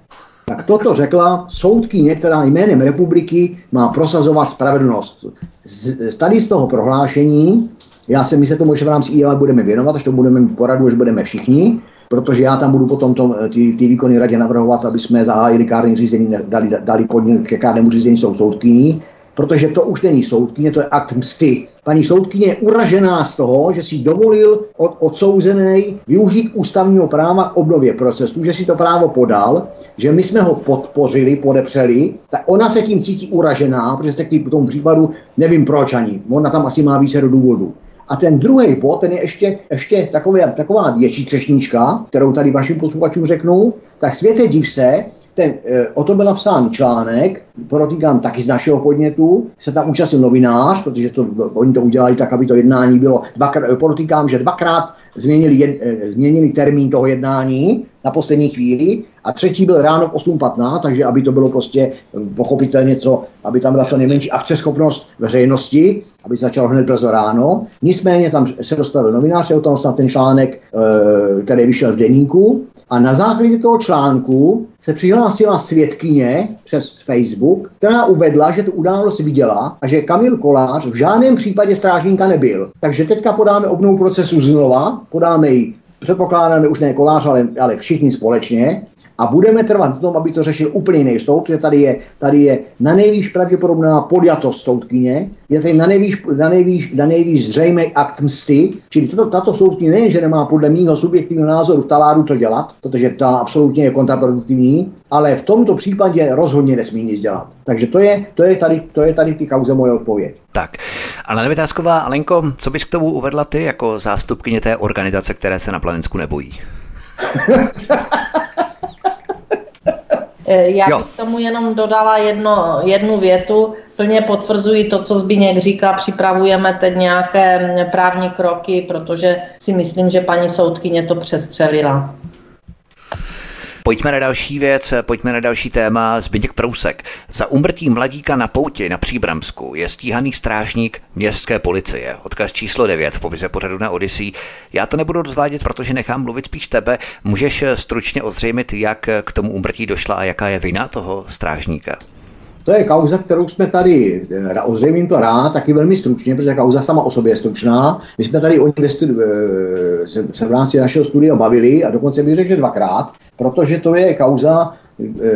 Tak toto řekla soudkyně, která jménem republiky má prosazovat spravedlnost. Z, tady z toho prohlášení, já se myslím, tomu, že v rámci IELA budeme věnovat, až to budeme v poradu, že budeme všichni, protože já tam budu potom to, ty, ty výkony radě navrhovat, aby jsme zahájili kární řízení, dali, dali podnět ke kárnému řízení jsou soudkyní, protože to už není soudkyně, to je akt msty. Paní soudkyně je uražená z toho, že si dovolil od odsouzený využít ústavního práva k obnově procesu, že si to právo podal, že my jsme ho podpořili, podepřeli, tak ona se tím cítí uražená, protože se k tomu případu nevím proč ani. Ona tam asi má více do důvodu. A ten druhý bod, ten je ještě, ještě taková, taková větší třešníčka, kterou tady vašim posluchačům řeknu, tak světe div se, ten, e, o tom byl napsán článek, podotýkám taky z našeho podnětu, se tam účastnil novinář, protože to, oni to udělali tak, aby to jednání bylo, dvakrát, podotýkám, že dvakrát změnili, jed, e, změnili termín toho jednání na poslední chvíli a třetí byl ráno v 8.15, takže aby to bylo prostě e, pochopitelně co, aby tam byla co nejmenší akceschopnost veřejnosti, aby se začalo hned brzo ráno. Nicméně tam se dostavil novinář, o tom snad ten článek, který vyšel v deníku a na základě toho článku se přihlásila svědkyně přes Facebook, která uvedla, že tu událost viděla a že Kamil Kolář v žádném případě strážníka nebyl. Takže teďka podáme obnovu procesu znova, podáme ji předpokládáme už ne kolář, ale, ale všichni společně a budeme trvat na tom, aby to řešil úplně jiný soud, protože tady je, tady je na nejvýš pravděpodobná podjatost soudkyně, je tady na nejvýš, na nejvýš, na nejvýš zřejmý akt msty, čili tato, tato soudkyně nejen, že nemá podle mého subjektivního názoru v taláru to dělat, protože ta absolutně je kontraproduktivní, ale v tomto případě rozhodně nesmí nic dělat. Takže to je, to je, tady, to je tady ty kauze moje odpověď. Tak, ale Nevytázková, Alenko, co bys k tomu uvedla ty jako zástupkyně té organizace, které se na Planensku nebojí? Eh, já bych k tomu jenom dodala jedno, jednu větu. Plně potvrzuji to, co Zbigněk říká, připravujeme teď nějaké právní kroky, protože si myslím, že paní soudkyně to přestřelila. Pojďme na další věc, pojďme na další téma. Zbigněk Prousek. Za umrtí mladíka na pouti na Příbramsku je stíhaný strážník městské policie. Odkaz číslo 9 v popise pořadu na Odyssey. Já to nebudu rozvádět, protože nechám mluvit spíš tebe. Můžeš stručně ozřejmit, jak k tomu umrtí došla a jaká je vina toho strážníka? To je kauza, kterou jsme tady, eh, ozřejmím to rád, taky velmi stručně, protože kauza sama o sobě je stručná. My jsme tady o ní se, se v rámci našeho studia bavili a dokonce bych řekl, že dvakrát, protože to je kauza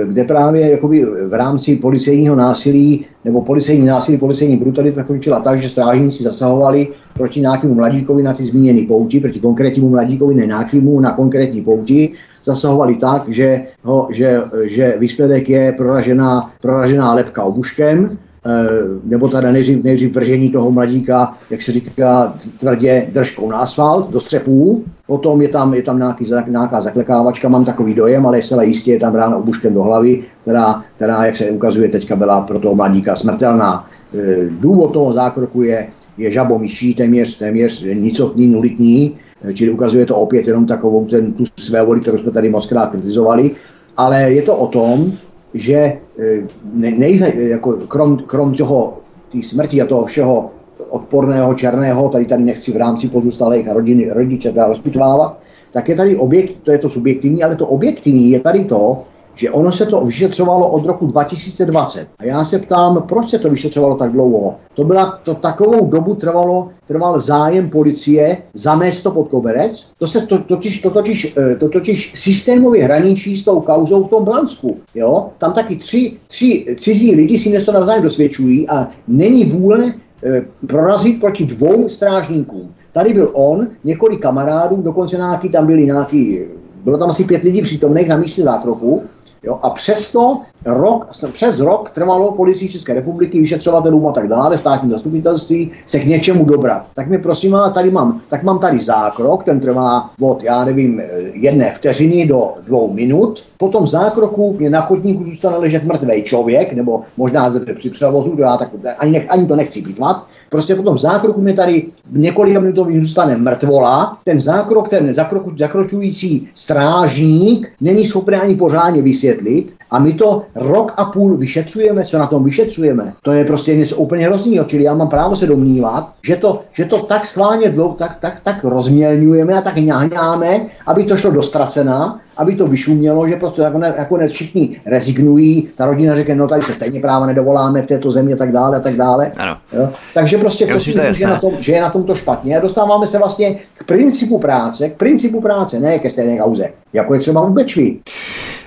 kde právě jakoby v rámci policejního násilí nebo policejní násilí, policejní brutality končila tak, že strážníci zasahovali proti nějakému mladíkovi na ty zmíněné pouti, proti konkrétnímu mladíkovi, ne nějakému, na konkrétní pouti, zasahovali tak, že, ho, že, že výsledek je proražená, proražená lepka obuškem, Eh, nebo teda nejdřív, nejdřív vržení toho mladíka, jak se říká, tvrdě držkou na asfalt, do střepů, potom je tam, je tam nějaký, nějaká zaklekávačka, mám takový dojem, ale zcela jistě je tam rána obuškem do hlavy, která, která, jak se ukazuje teďka, byla pro toho mladíka smrtelná. Eh, důvod toho zákroku je, je žabomyší, téměř, téměř nicotný, nulitní, čili ukazuje to opět jenom takovou ten, tu své voli, kterou jsme tady moc krát kritizovali, ale je to o tom, že eh, ne, nejde, jako krom, krom toho, té smrti a toho všeho odporného, černého, tady tady nechci v rámci pozůstalých a rodiny, rodiče rozpitvávat, tak je tady objekt, to je to subjektivní, ale to objektivní je tady to, že ono se to vyšetřovalo od roku 2020. A já se ptám, proč se to vyšetřovalo tak dlouho? To byla, to takovou dobu trvalo, trval zájem policie zamést to pod koberec. To se to, totiž, to, totiž, eh, to totiž systémově hraničí s tou kauzou v tom Blansku. Jo? Tam taky tři, tři cizí lidi si něco navzájem dosvědčují a není vůle e, prorazit proti dvou strážníkům. Tady byl on, několik kamarádů, dokonce nějaký, tam byli nějaký, bylo tam asi pět lidí přítomných na místě zákroku Jo? A přesto rok, přes rok trvalo policii České republiky, vyšetřovatelům a tak dále, státní zastupitelství se k něčemu dobrat. Tak mi prosím vás, tady mám, tak mám tady zákrok, ten trvá od, já nevím, jedné vteřiny do dvou minut. Po tom zákroku je na chodníku zůstane ležet mrtvý člověk, nebo možná při převozu, já tak, ani, nech, ani to nechci pitvat. Prostě po tom zákroku mi tady několika minutovým zůstane mrtvola. Ten zákrok, ten zakroku, zakročující strážník není schopný ani pořádně vysvětlit. A my to rok a půl vyšetřujeme, co na tom vyšetřujeme. To je prostě něco úplně hrozného. Čili já mám právo se domnívat, že to, že to tak schválně dlouho, tak, tak, tak rozmělňujeme a tak ňáňáme, aby to šlo do ztracena, aby to vyšumělo, že prostě nakonec, nakonec všichni rezignují, ta rodina řekne, no tady se stejně práva nedovoláme v této zemi a tak dále a tak dále. Ano. Jo? Takže prostě to si myslím, že, na tom, že je na tom to špatně. A dostáváme se vlastně k principu práce, k principu práce, ne ke stejné kauze, jako je třeba u Bečví.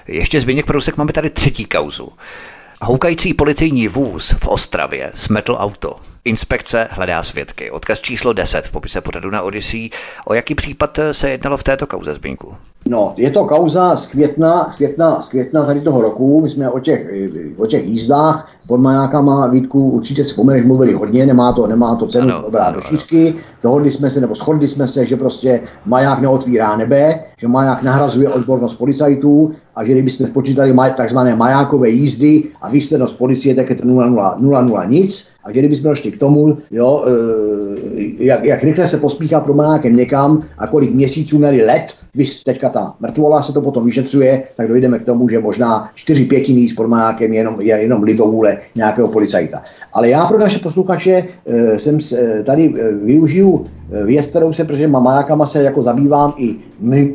Ještě Zbigněk Prousek, máme tady třetí kauzu. Houkající policejní vůz v Ostravě smetl auto. Inspekce hledá svědky. Odkaz číslo 10 v popise pořadu na Odyssey. O jaký případ se jednalo v této kauze, Zbinku? No, je to kauza z května, z května, z května tady toho roku. My jsme o těch, o těch jízdách pod majákama Vítku určitě si pomeneš, mluvili hodně, nemá to, nemá to cenu ano, dobrá ano, do šířky. Dohodli jsme se, nebo shodli jsme se, že prostě maják neotvírá nebe, že maják nahrazuje odbornost policajtů a že kdybyste spočítali maj, takzvané majákové jízdy a výslednost policie, tak je to 0,0 nic. A že kdybychom došli k tomu, jo, e, jak, jak rychle se pospíchá pro majákem někam a kolik měsíců měli let, když teďka ta mrtvola se to potom vyšetřuje, tak dojdeme k tomu, že možná čtyři pětiny s podmajákem je jenom, je jenom libovůle nějakého policajta. Ale já pro naše posluchače e, jsem e, tady využiju věc, kterou se, protože majákama se jako zabývám i,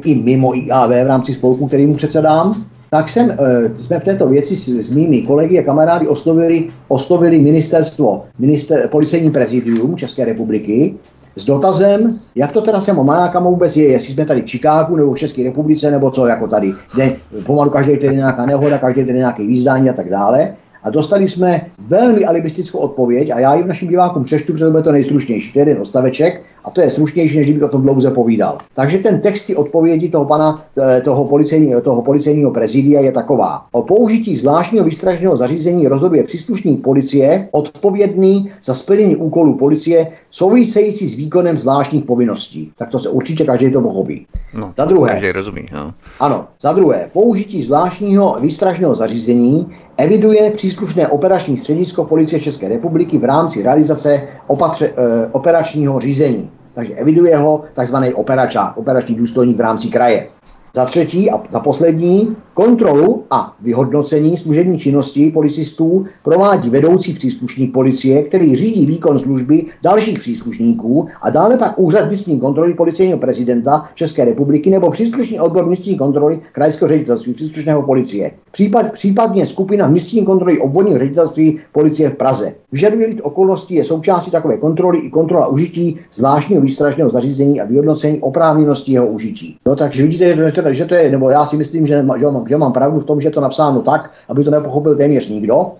i mimo IAV v rámci spolku, který mu předsedám, tak jsem, jsme v této věci s, s mými kolegy a kamarády oslovili, oslovili ministerstvo, minister, policejní prezidium České republiky s dotazem, jak to teda s těma majákama vůbec je, jestli jsme tady v Chicagu nebo v České republice, nebo co, jako tady, kde pomalu každý týden nějaká nehoda, každý týden nějaké výzdání a tak dále. A dostali jsme velmi alibistickou odpověď a já ji našim divákům přeštu, protože to bude to nejstručnější. To je jeden odstaveček a to je slušnější, než kdybych o tom dlouze povídal. Takže ten text odpovědi toho pana, eh, toho policejního, toho policejního prezidia je taková. O použití zvláštního výstražného zařízení rozhoduje příslušník policie odpovědný za splnění úkolů policie související s výkonem zvláštních povinností. Tak to se určitě každý to pochopí. No, za druhé, každý rozumí. No. Ano, za druhé, použití zvláštního výstražného zařízení eviduje příslušné operační středisko policie České republiky v rámci realizace opatře, e, operačního řízení. Takže eviduje ho takzvaný operačák, operační důstojník v rámci kraje. Za třetí a za poslední, kontrolu a vyhodnocení služební činnosti policistů provádí vedoucí příslušník policie, který řídí výkon služby dalších příslušníků a dále pak úřad vnitřní kontroly policejního prezidenta České republiky nebo příslušný odbor vnitřní kontroly krajského ředitelství příslušného policie. Případ, případně skupina vnitřní kontroly obvodního ředitelství policie v Praze. Vyžaduje okolností je součástí takové kontroly i kontrola užití zvláštního výstražného zařízení a vyhodnocení oprávněnosti jeho užití. No takže vidíte, že to, že to je, nebo já si myslím, že, že, mám, že mám pravdu v tom, že je to napsáno tak, aby to nepochopil téměř nikdo.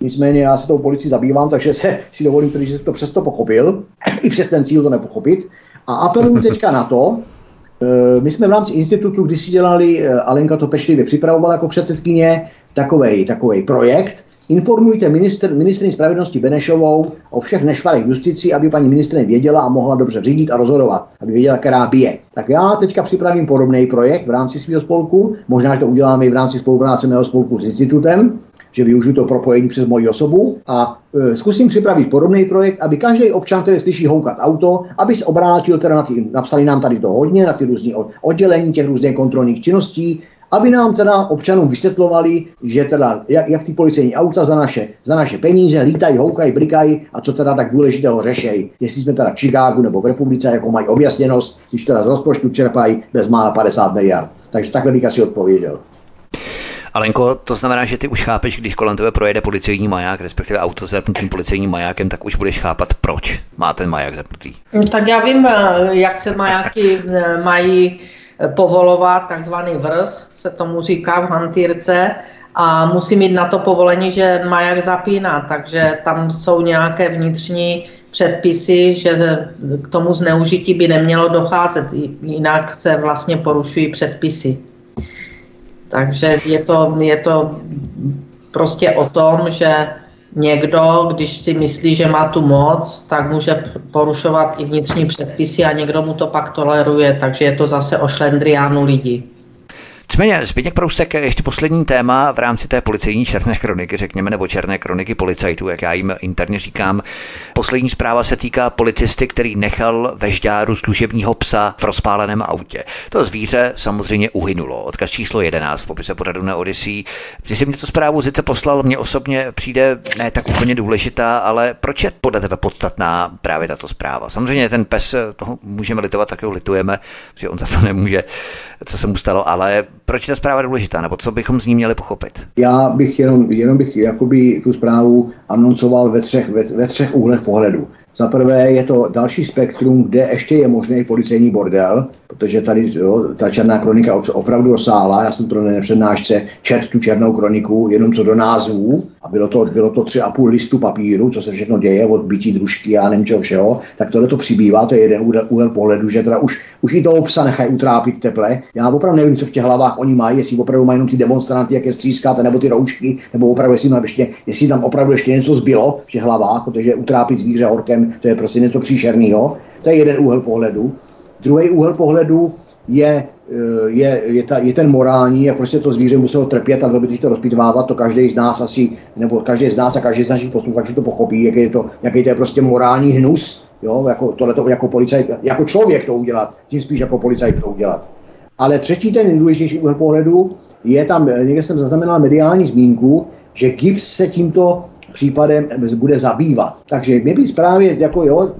Nicméně já se tou policii zabývám, takže se, si dovolím tvrdit, že jsi to přesto pochopil, i přes ten cíl to nepochopit. A apeluju teďka na to, eh, my jsme v rámci institutu, když si dělali, eh, Alenka to pečlivě připravovala jako předsedkyně, takový takovej projekt, Informujte ministr, ministrní spravedlnosti Benešovou o všech nešvarech justici, aby paní ministrině věděla a mohla dobře řídit a rozhodovat, aby věděla, která bije. Tak já teďka připravím podobný projekt v rámci svého spolku, možná, že to uděláme i v rámci spolupráce mého spolku s institutem, že využiju to propojení přes moji osobu. A e, zkusím připravit podobný projekt, aby každý občan, který slyší houkat auto, aby se obrátil, teda na ty, napsali nám tady to hodně, na ty různé oddělení těch různých kontrolních činností, aby nám teda občanům vysvětlovali, že teda, jak, jak ty policejní auta za naše, za naše peníze lítají, houkají, blikají a co teda tak důležitého řešejí. Jestli jsme teda v Chicagu nebo v republice, jako mají objasněnost, když teda z rozpočtu čerpají bezmála 50 miliard. Takže takhle bych asi odpověděl. Alenko, to znamená, že ty už chápeš, když kolem tebe projede policejní maják, respektive auto s zapnutým policejním majákem, tak už budeš chápat, proč má ten maják zapnutý. Tak já vím, eh, jak se majáky eh, mají povolovat, takzvaný vrz, se tomu říká v hantýrce, a musí mít na to povolení, že maják zapíná, takže tam jsou nějaké vnitřní předpisy, že k tomu zneužití by nemělo docházet, jinak se vlastně porušují předpisy. Takže je to, je to prostě o tom, že někdo, když si myslí, že má tu moc, tak může porušovat i vnitřní předpisy a někdo mu to pak toleruje, takže je to zase o šlendriánu lidí. Nicméně, Zbigněk Prousek, ještě poslední téma v rámci té policejní černé kroniky, řekněme, nebo černé kroniky policajtů, jak já jim interně říkám. Poslední zpráva se týká policisty, který nechal ve žďáru služebního psa v rozpáleném autě. To zvíře samozřejmě uhynulo. Odkaz číslo 11 v popise pořadu na Odyssey. Ty jsi mě to zprávu sice poslal, mně osobně přijde ne tak úplně důležitá, ale proč je podle tebe podstatná právě tato zpráva? Samozřejmě ten pes, toho můžeme litovat, tak ho litujeme, že on za to nemůže, co se mu stalo, ale proč ta zpráva důležitá, nebo co bychom z ní měli pochopit? Já bych jenom, jenom bych jakoby tu zprávu anoncoval ve třech, ve, ve třech úhlech pohledu. Za prvé je to další spektrum, kde ještě je možný policejní bordel, protože tady jo, ta černá kronika opravdu rozsáhla. Já jsem to na přednášce čet tu černou kroniku jenom co do názvů a bylo to, bylo to tři a půl listu papíru, co se všechno děje od bytí družky a nevím čeho všeho, tak tohle to přibývá, to je jeden úhel, úhel pohledu, že teda už, už i toho psa nechají utrápit teple. Já opravdu nevím, co v těch hlavách oni mají, jestli opravdu mají jenom ty demonstranty, jak je střískáte, nebo ty roušky, nebo opravdu jestli, tam ještě, jestli tam opravdu ještě něco zbylo v těch hlavách, protože utrápit zvíře horkem, to je prostě něco příšerného. To je jeden úhel pohledu. Druhý úhel pohledu je, eh, je, je, ta, je ten morální, jak prostě to zvíře muselo trpět a by to rozpitvávat, to každý z nás asi, nebo každý z nás a každý z našich posluchačů to pochopí, jaký je to, jaký to je prostě morální hnus, jo, jako, tohleto, jako policajt, jako člověk to udělat, tím spíš jako policajt to udělat. Ale třetí ten nejdůležitější úhel pohledu je tam, někde jsem zaznamenal mediální zmínku, že GIPS se tímto případem bude zabývat. Takže mě by právě jako jo,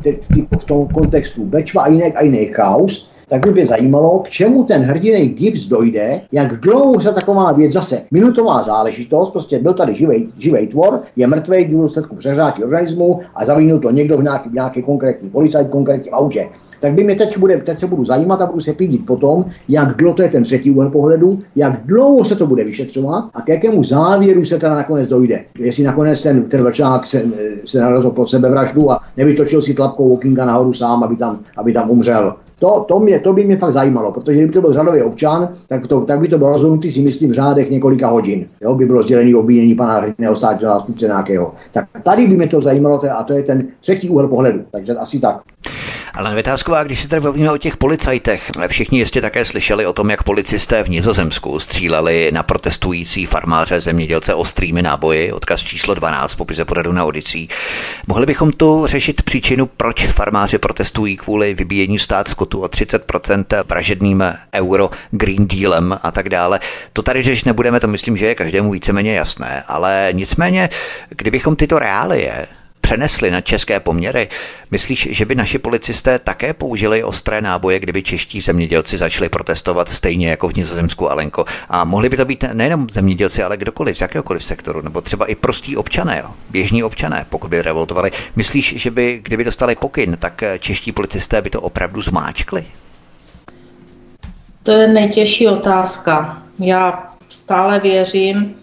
v tom kontextu Bečva a jiných a jiných kaus, tak by mě zajímalo, k čemu ten hrdiný Gibbs dojde, jak dlouho se taková věc zase, minutová záležitost, prostě byl tady živej, živej tvor, je mrtvý v důsledku přežrátí organismu a zavínil to někdo v nějaký, nějaký konkrétní policajt, konkrétním autě. Tak by mě teď, bude, teď se budu zajímat a budu se pídit potom, jak dlouho to je ten třetí úhel pohledu, jak dlouho se to bude vyšetřovat a k jakému závěru se teda nakonec dojde. Jestli nakonec ten, ten vlčák se, se narazil pod sebevraždu a nevytočil si tlapkou Walkinga nahoru sám, aby tam, aby tam umřel. To, to, mě, to by mě fakt zajímalo, protože kdyby to byl řadový občan, tak, to, tak by to bylo rozhodnutý si myslím v řádech několika hodin. Jo, by bylo sdělený obvinění pana hrdinného státního zástupce nějakého. Tak tady by mě to zajímalo a to je ten třetí úhel pohledu. Takže asi tak. Ale Vytázková, když se tady bavíme o těch policajtech, všichni jistě také slyšeli o tom, jak policisté v Nizozemsku stříleli na protestující farmáře zemědělce ostrými náboji, odkaz číslo 12 popise pořadu na Odicí. Mohli bychom tu řešit příčinu, proč farmáři protestují kvůli vybíjení stát skotu o 30% vražedným euro Green Dealem a tak dále. To tady řešit nebudeme, to myslím, že je každému víceméně jasné, ale nicméně, kdybychom tyto reálie přenesli na české poměry, myslíš, že by naši policisté také použili ostré náboje, kdyby čeští zemědělci začali protestovat stejně jako v Nizozemsku Alenko? A mohli by to být nejenom zemědělci, ale kdokoliv, z jakéhokoliv sektoru, nebo třeba i prostí občané, běžní občané, pokud by revoltovali. Myslíš, že by, kdyby dostali pokyn, tak čeští policisté by to opravdu zmáčkli? To je nejtěžší otázka. Já stále věřím,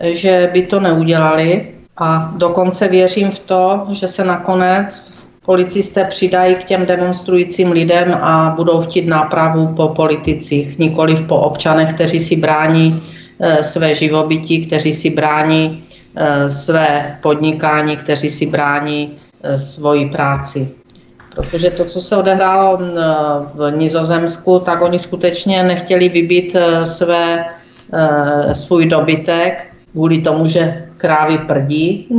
že by to neudělali a dokonce věřím v to, že se nakonec policisté přidají k těm demonstrujícím lidem a budou chtít nápravu po politicích, nikoli po občanech, kteří si brání eh, své živobytí, kteří si brání eh, své podnikání, kteří si brání eh, svoji práci. Protože to, co se odehrálo v Nizozemsku, tak oni skutečně nechtěli vybít své, svůj dobytek kvůli tomu, že krávy prdí.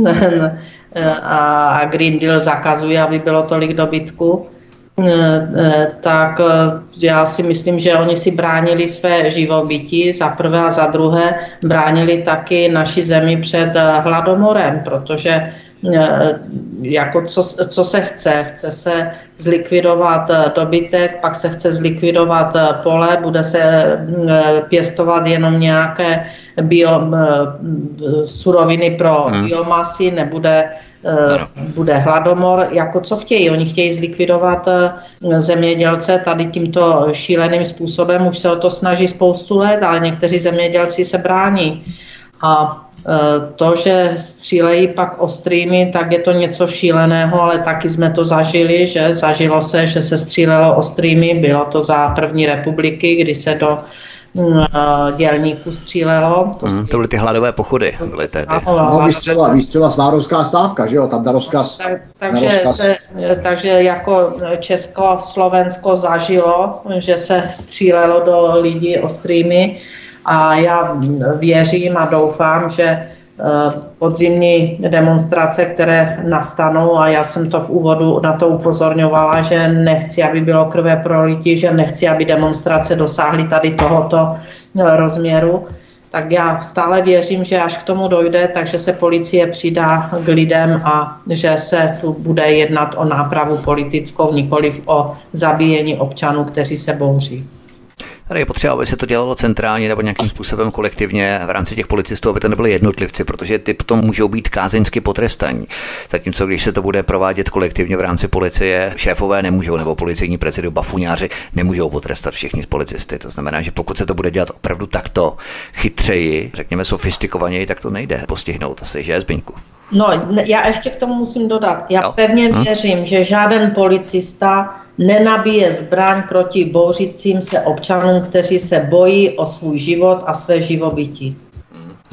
A Green Deal zakazuje, aby bylo tolik dobytku, tak já si myslím, že oni si bránili své živobytí za prvé a za druhé. Bránili taky naši zemi před hladomorem, protože jako co, co se chce. Chce se zlikvidovat eh, dobytek, pak se chce zlikvidovat eh, pole, bude se pěstovat jenom nějaké bio, suroviny pro hmm. biomasy, nebude bude hladomor, jako co chtějí. Oni chtějí zlikvidovat zemědělce tady tímto šíleným způsobem, už se o to snaží spoustu let, ale někteří zemědělci se brání. A Eh, to, že střílejí pak ostrými, tak je to něco šíleného, ale taky jsme to zažili, že zažilo se, že se střílelo ostrými, bylo to za první republiky, kdy se do mm, eh, dělníků střílelo. To, mm, to byly ty hladové pochody. Byly. No, výstřela, výstřela svárovská stávka, že jo, tam na rozkaz. Tak, takže, rozkaz. Se, takže jako Česko, Slovensko zažilo, že se střílelo do lidí ostrými a já věřím a doufám, že eh, podzimní demonstrace, které nastanou a já jsem to v úvodu na to upozorňovala, že nechci, aby bylo krve pro lidi, že nechci, aby demonstrace dosáhly tady tohoto eh, rozměru, tak já stále věřím, že až k tomu dojde, takže se policie přidá k lidem a že se tu bude jednat o nápravu politickou, nikoliv o zabíjení občanů, kteří se bouří. Tady je potřeba, aby se to dělalo centrálně nebo nějakým způsobem kolektivně v rámci těch policistů, aby to nebyly jednotlivci, protože ty potom můžou být kázeňsky potrestaní. Zatímco když se to bude provádět kolektivně v rámci policie, šéfové nemůžou, nebo policejní prezidiu bafuňáři nemůžou potrestat všichni policisty. To znamená, že pokud se to bude dělat opravdu takto chytřeji, řekněme sofistikovaněji, tak to nejde postihnout asi, že Zbyňku? No, já ještě k tomu musím dodat. Já no. pevně hm? věřím, že žádný policista nenabije zbraň proti bouřícím se občanům, kteří se bojí o svůj život a své živobytí.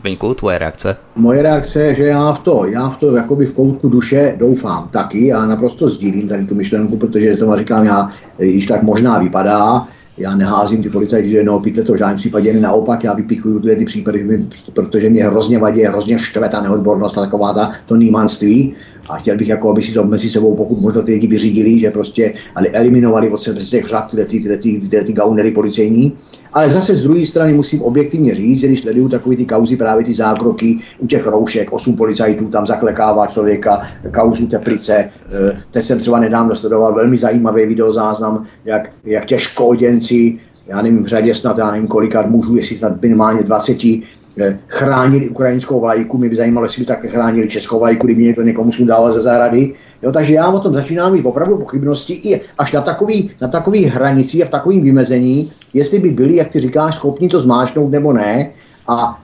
Zbyňku, tvoje reakce? Moje reakce je, že já v to, já v to jakoby v koutku duše doufám taky. Já naprosto sdílím tady tu myšlenku, protože to říkám já, když tak možná vypadá, já neházím ty policajty do jednoho pytle, to v žádném případě ne naopak, já vypichuju tyhle ty případy, protože mě hrozně vadí, hrozně štve ta neodbornost taková ta, to nýmanství. A chtěl bych, jako, aby si to mezi sebou, pokud možno ty lidi vyřídili, že prostě ale eliminovali od sebe z těch řad tyhle, tyhle, tyhle, tyhle, ty gaunery policejní. Ale zase z druhé strany musím objektivně říct, že když sleduju takové ty kauzy, právě ty zákroky u těch roušek, osm policajtů tam zaklekává člověka, kauzu Teplice. Eh, teď jsem třeba nedávno sledoval velmi zajímavý videozáznam, jak, jak těžkoděnci, já nevím, v řadě snad, já nevím kolikat mužů, jestli snad minimálně 20, eh, chránili ukrajinskou vlajku. Mě by zajímalo, jestli by také chránili českou vlajku, kdyby někdo někomu dával ze zahrady. Jo, takže já o tom začínám mít opravdu pochybnosti i až na takový, na takový hranici a v takovém vymezení, jestli by byli, jak ty říkáš, schopni to zmáčknout nebo ne. A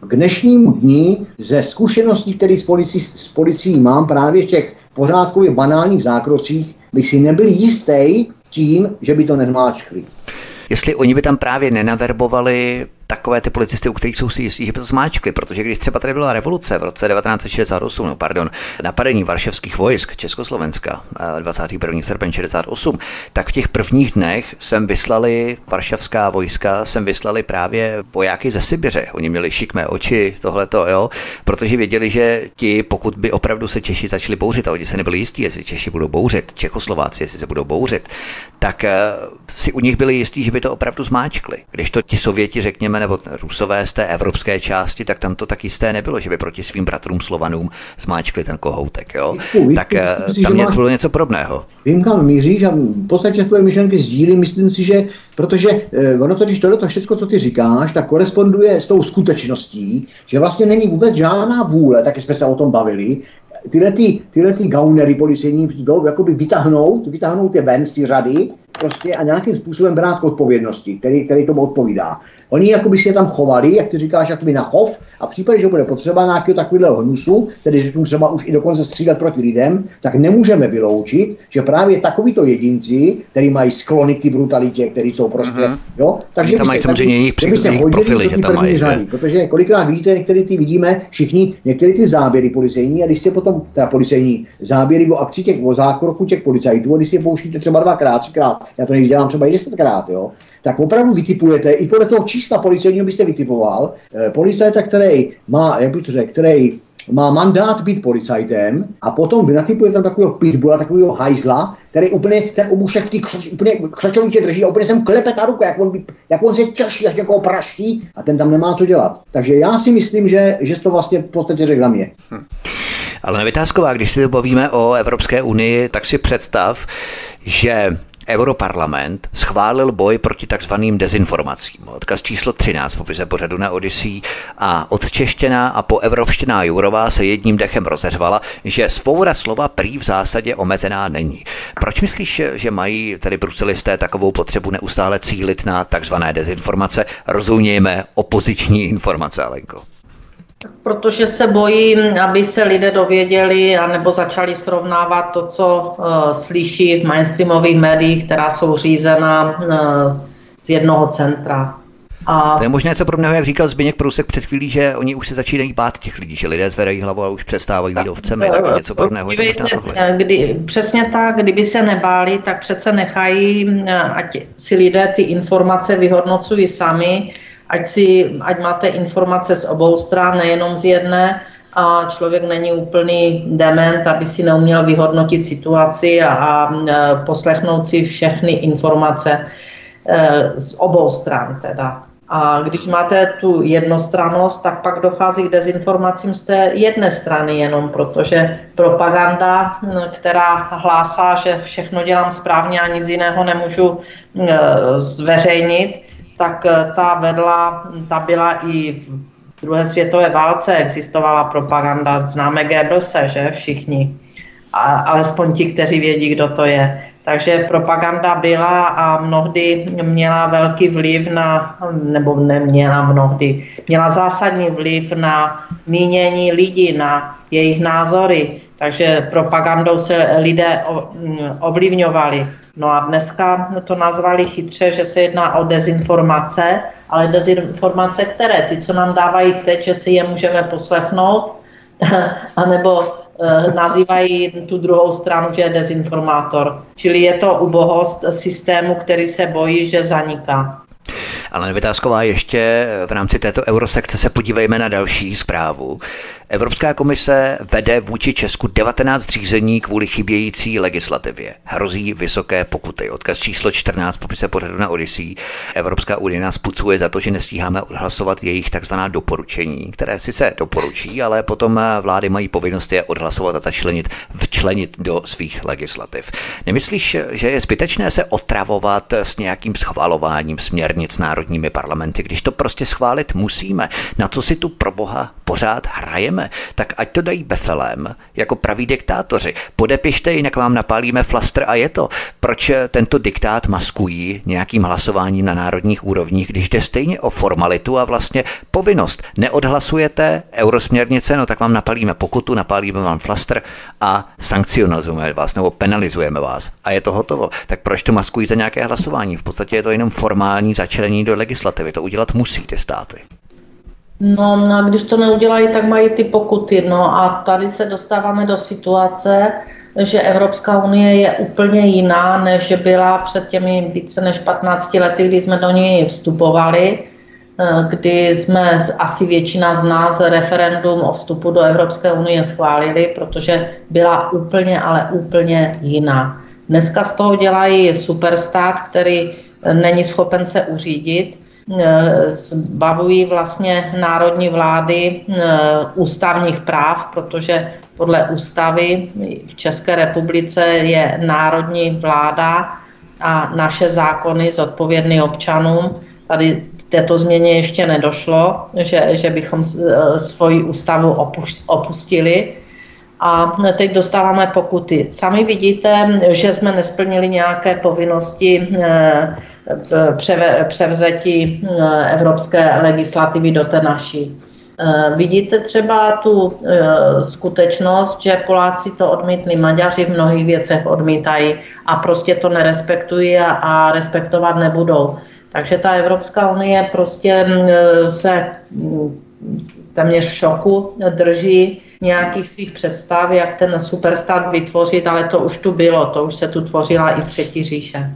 k dnešnímu dní ze zkušeností, které s policií, s policií mám právě v těch pořádkově banálních zákrocích, bych si nebyl jistý tím, že by to nezmáčkli. Jestli oni by tam právě nenaverbovali takové ty policisty, u kterých jsou si jistí, že by to zmáčkli, protože když třeba tady byla revoluce v roce 1968, no pardon, napadení varšavských vojsk Československa 21. srpen 68, tak v těch prvních dnech sem vyslali varšavská vojska, sem vyslali právě vojáky ze Sibiře. Oni měli šikmé oči, tohleto, jo, protože věděli, že ti, pokud by opravdu se Češi začali bouřit, a oni se nebyli jistí, jestli Češi budou bouřit, Čechoslováci, jestli se budou bouřit, tak eh, si u nich byli jistí, že by to opravdu zmáčkli. Když to ti Sověti, řekněme, nebo Rusové z té evropské části, tak tam to tak jisté nebylo, že by proti svým bratrům Slovanům zmáčkli ten kohoutek. Jo? Vím, tak eh, tam je bylo něco podobného. Vím, kam míříš a v podstatě tvoje myšlenky sdílím. Myslím si, že protože eh, ono totiž tohle, to všechno, co ty říkáš, tak koresponduje s tou skutečností, že vlastně není vůbec žádná vůle, taky jsme se o tom bavili, tyhle, ty, tyhle ty gaunery policejní jakoby vytáhnout, vytáhnout je ven z té řady, prostě a nějakým způsobem brát k odpovědnosti, který, který tomu odpovídá. Oni jako by si je tam chovali, jak ty říkáš, jakoby na chov a v případě, že bude potřeba nějakého takového hnusu, tedy řeknu třeba už i dokonce střídat proti lidem, tak nemůžeme vyloučit, že právě takovýto jedinci, kteří mají sklony k brutalitě, kteří jsou prostě, uh-huh. jo, takže tam mají samozřejmě jejich, se profily, že tam mají, řady, protože kolikrát vidíte, některé ty vidíme všichni, některé ty záběry policejní a když si potom, teda policejní záběry o akci těch, o zákroku těch policajtů, a když si je pouštíte třeba dvakrát, třikrát, já to nedělám třeba i desetkrát, jo, tak opravdu vytipujete, i podle toho čísla policejního byste vytipoval, eh, policajta, který má, jak bych to řekl, který má mandát být policajtem a potom vy natypujete tam takového pitbula, takového hajzla, který úplně ten obušek v té křač, úplně křačovitě drží a úplně jsem klepe ta ruka, jak on, jak on se čaší až někoho praští a ten tam nemá co dělat. Takže já si myslím, že, že to vlastně v podstatě řekl mě. Hm. Ale nevytázková, když si bavíme o Evropské unii, tak si představ, že Europarlament schválil boj proti takzvaným dezinformacím. Odkaz číslo 13 popise pořadu na Odyssey a odčeštěná a poevropštěná Jurová se jedním dechem rozeřvala, že svoboda slova prý v zásadě omezená není. Proč myslíš, že mají tedy bruselisté takovou potřebu neustále cílit na takzvané dezinformace? Rozumějme opoziční informace, Alenko. Protože se bojím, aby se lidé dověděli anebo začali srovnávat to, co uh, slyší v mainstreamových médiích, která jsou řízena uh, z jednoho centra. A... To je možné co podobného, jak říkal Zběněk Prusek před chvílí, že oni už se začínají bát těch lidí, že lidé zvedají hlavu a už přestávají být ovcemi, tak něco podobného. Kdy, přesně tak, kdyby se nebáli, tak přece nechají, ať si lidé ty informace vyhodnocují sami, ať, si, ať máte informace z obou stran, nejenom z jedné, a člověk není úplný dement, aby si neuměl vyhodnotit situaci a, a poslechnout si všechny informace e, z obou stran teda. A když máte tu jednostrannost, tak pak dochází k dezinformacím z té jedné strany jenom, protože propaganda, která hlásá, že všechno dělám správně a nic jiného nemůžu e, zveřejnit, tak eh, ta vedla, ta byla i v druhé světové válce, existovala propaganda, známe Goebbelse, že všichni, a, alespoň ti, kteří vědí, kdo to je. Takže propaganda byla a mnohdy měla velký vliv na, nebo neměla mnohdy, měla zásadní vliv na mínění lidí, na jejich názory. Takže propagandou se lidé ovlivňovali. No a dneska to nazvali chytře, že se jedná o dezinformace, ale dezinformace které? Ty, co nám dávají teď, že si je můžeme poslechnout, anebo e, nazývají tu druhou stranu, že je dezinformátor. Čili je to ubohost systému, který se bojí, že zaniká. Ale Nevytázková ještě v rámci této eurosekce se podívejme na další zprávu. Evropská komise vede vůči Česku 19 řízení kvůli chybějící legislativě. Hrozí vysoké pokuty. Odkaz číslo 14 popise pořadu na Odyssey. Evropská unie nás pucuje za to, že nestíháme odhlasovat jejich takzvaná doporučení, které sice doporučí, ale potom vlády mají povinnost je odhlasovat a začlenit, včlenit do svých legislativ. Nemyslíš, že je zbytečné se otravovat s nějakým schvalováním směrnic národními parlamenty, když to prostě schválit musíme? Na co si tu pro boha pořád hrajeme? Chceme, tak ať to dají befelem, jako praví diktátoři. Podepište, jinak vám napálíme flastr a je to. Proč tento diktát maskují nějakým hlasováním na národních úrovních, když jde stejně o formalitu a vlastně povinnost. Neodhlasujete eurosměrnice, no tak vám napálíme pokutu, napálíme vám flastr a sankcionalizujeme vás nebo penalizujeme vás. A je to hotovo. Tak proč to maskují za nějaké hlasování? V podstatě je to jenom formální začlenění do legislativy. To udělat musí ty státy. No, no když to neudělají, tak mají ty pokuty. No a tady se dostáváme do situace, že Evropská unie je úplně jiná, než byla před těmi více než 15 lety, kdy jsme do ní vstupovali, eh, kdy jsme asi většina z nás referendum o vstupu do Evropské unie schválili, protože byla úplně, ale úplně jiná. Dneska z toho dělají superstát, který není schopen se uřídit Eh, zbavují vlastně národní vlády eh, ústavních práv, protože podle ústavy v České republice je národní vláda a naše zákony zodpovědný občanům. Tady této změně ještě nedošlo, že, že bychom eh, svoji ústavu opustili. a teď dostáváme pokuty. Sami vidíte, že jsme nesplnili nějaké povinnosti eh, převzetí eh, evropské legislativy do té naší. Eh, vidíte třeba tu skutečnost, že Poláci to odmítli, Maďaři v mnohých věcech odmítají a prostě to nerespektují a respektovat nebudou. Takže ta Evropská unie prostě se téměř v šoku drží nějakých svých představ, jak ten superstát vytvořit, ale to už tu bylo, to už se tu tvořila i třetí říše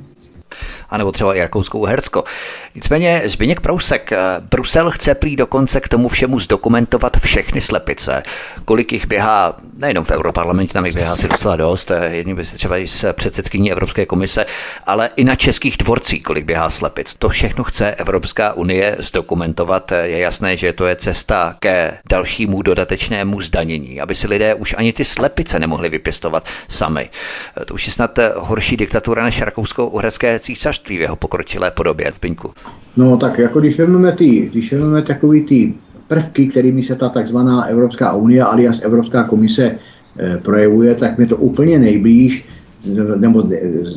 anebo třeba i Rakousko-Uhersko. Nicméně Zbigněk Prousek, eh, Brusel chce prý dokonce k tomu všemu zdokumentovat všechny slepice. Kolik jich běhá, nejenom v Europarlamentě, tam jich běhá si docela dost, eh, jedním třeba i z předsedkyní Evropské komise, ale i na českých dvorcích, kolik běhá slepic. To všechno chce Evropská unie zdokumentovat. Je jasné, že to je cesta ke dalšímu dodatečnému zdanění, aby si lidé už ani ty slepice nemohli vypěstovat sami. Eh, to už je snad horší diktatura než rakousko-uherské v jeho pokročilé podobě v Piňku. No tak jako když vezmeme ty, když vezmeme takový ty prvky, kterými se ta takzvaná Evropská unie alias Evropská komise e, projevuje, tak mi to úplně nejblíž, nebo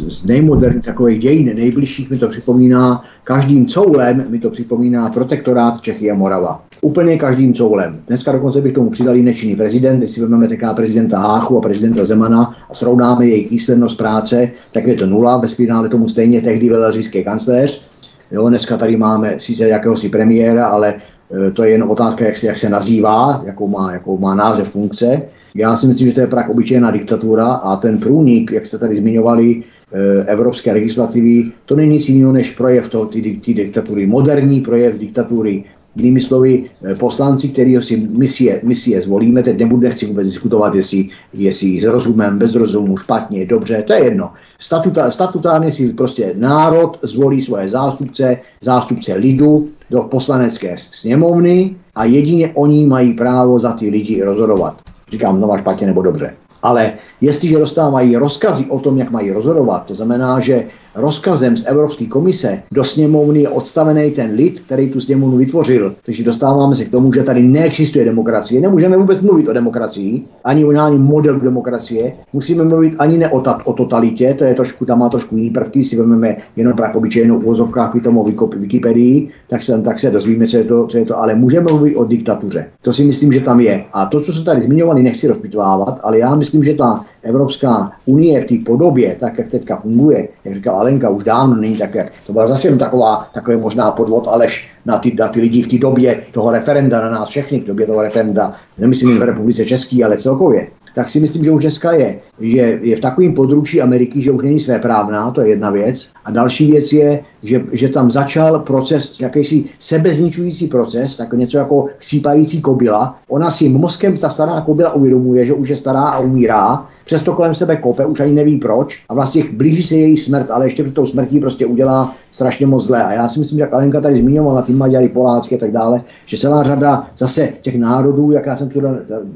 z nejmoderních takových dějin nejbližších mi to připomíná, každým coulem mi to připomíná protektorát Čechy a Morava. Úplně každým coulem. Dneska dokonce bych tomu přidali nečinný prezident, jestli vezmeme taká prezidenta Háchu a prezidenta Zemana a srovnáme jejich výslednost práce, tak je to nula, ve finále tomu stejně tehdy velel říšský kancléř, Jo, dneska tady máme sice jakéhosi premiéra, ale e, to je jen otázka, jak se, jak se nazývá, jakou má, jakou má název funkce. Já si myslím, že to je prak obyčejná diktatura a ten průnik, jak jste tady zmiňovali, e, evropské legislativy, to není nic jiného než projev toho, ty diktatury, moderní projev diktatury. Jinými slovy, e, poslanci, který si my si, je, my si je zvolíme, teď nebudu, nechci vůbec diskutovat, jestli, jestli s rozumem, bez rozumu, špatně, dobře, to je jedno. Statuta, statutárně si prostě národ zvolí svoje zástupce, zástupce lidu do poslanecké sněmovny a jedině oni mají právo za ty lidi rozhodovat. Říkám znova špatně nebo dobře. Ale jestliže dostávají rozkazy o tom, jak mají rozhodovat, to znamená, že rozkazem z Evropské komise do sněmovny je odstavený ten lid, který tu sněmovnu vytvořil. Takže dostáváme se k tomu, že tady neexistuje demokracie. Nemůžeme vůbec mluvit o demokracii, ani o nějakém modelu demokracie. Musíme mluvit ani ne o, ta, o totalitě, to je trošku, tam má trošku jiný prvky, si vezmeme jenom právě obyčejnou uvozovkách tomu Wikipedii, tak se, tak se dozvíme, co je, to, co je to, ale můžeme mluvit o diktatuře. To si myslím, že tam je. A to, co se tady zmiňovali, nechci rozpitvávat, ale já myslím, že ta Evropská unie v té podobě, tak jak teďka funguje, jak říkala Alenka, už dávno není tak, jak to byla zase jen taková, takový možná podvod, alež na ty, na ty lidi v té době toho referenda, na nás všechny v době toho referenda, nemyslím jen v Republice České, ale celkově, tak si myslím, že už dneska je, že je v takovém područí Ameriky, že už není své právná, to je jedna věc. A další věc je, že, že tam začal proces, jakýsi sebezničující proces, tak něco jako sípající kobila. Ona si mozkem, ta stará kobila uvědomuje, že už je stará a umírá, přesto kolem sebe kope, už ani neví proč a vlastně blíží se její smrt, ale ještě před tou smrtí prostě udělá strašně moc zlé. A já si myslím, že jak Alenka tady zmiňovala, ty Maďary, Polácky a tak dále, že celá řada zase těch národů, jak já jsem tu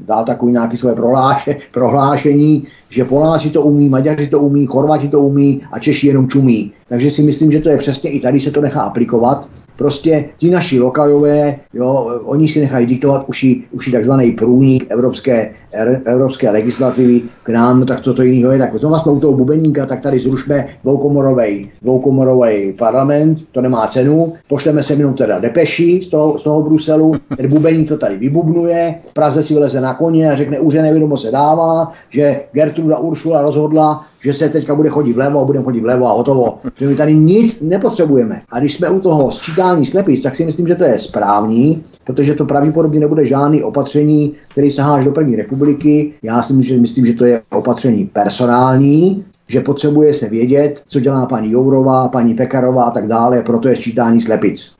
dal takový nějaký svoje prohláše, prohlášení, že Poláci to umí, Maďaři to umí, Chorvati to umí a Češi jenom čumí. Takže si myslím, že to je přesně i tady se to nechá aplikovat Prostě ti naši lokalové, jo, oni si nechají diktovat už i, už i takzvaný průnik evropské, er, evropské legislativy k nám, tak toto jiného je. Tak to vlastně u toho bubeníka, tak tady zrušme dvoukomorový, dvoukomorový parlament, to nemá cenu, pošleme se jenom teda depeši z toho, z toho Bruselu, ten bubeník to tady vybubnuje, v Praze si vyleze na koně a řekne, už je nevědomo se dává, že Gertruda Uršula rozhodla, že se teďka bude chodit vlevo a budeme chodit vlevo a hotovo. Že my tady nic nepotřebujeme. A když jsme u toho sčítání slepic, tak si myslím, že to je správný, protože to pravděpodobně nebude žádný opatření, který sahá až do první republiky. Já si myslím, že, myslím, že to je opatření personální, že potřebuje se vědět, co dělá paní Jourová, paní Pekarová a tak dále, proto je sčítání slepic.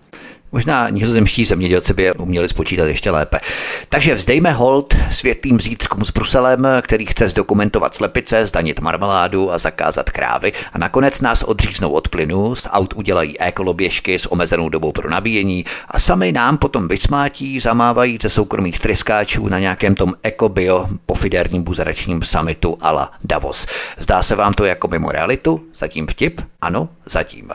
Možná nizozemští zemědělci by je uměli spočítat ještě lépe. Takže vzdejme hold světlým zítřkům s Bruselem, který chce zdokumentovat slepice, zdanit marmeládu a zakázat krávy a nakonec nás odříznou od plynu, z aut udělají ekoloběžky s omezenou dobou pro nabíjení a sami nám potom vysmátí, zamávají ze soukromých tryskáčů na nějakém tom ekobio pofiderním buzeračním summitu ala Davos. Zdá se vám to jako mimo realitu? Zatím vtip? Ano, zatím.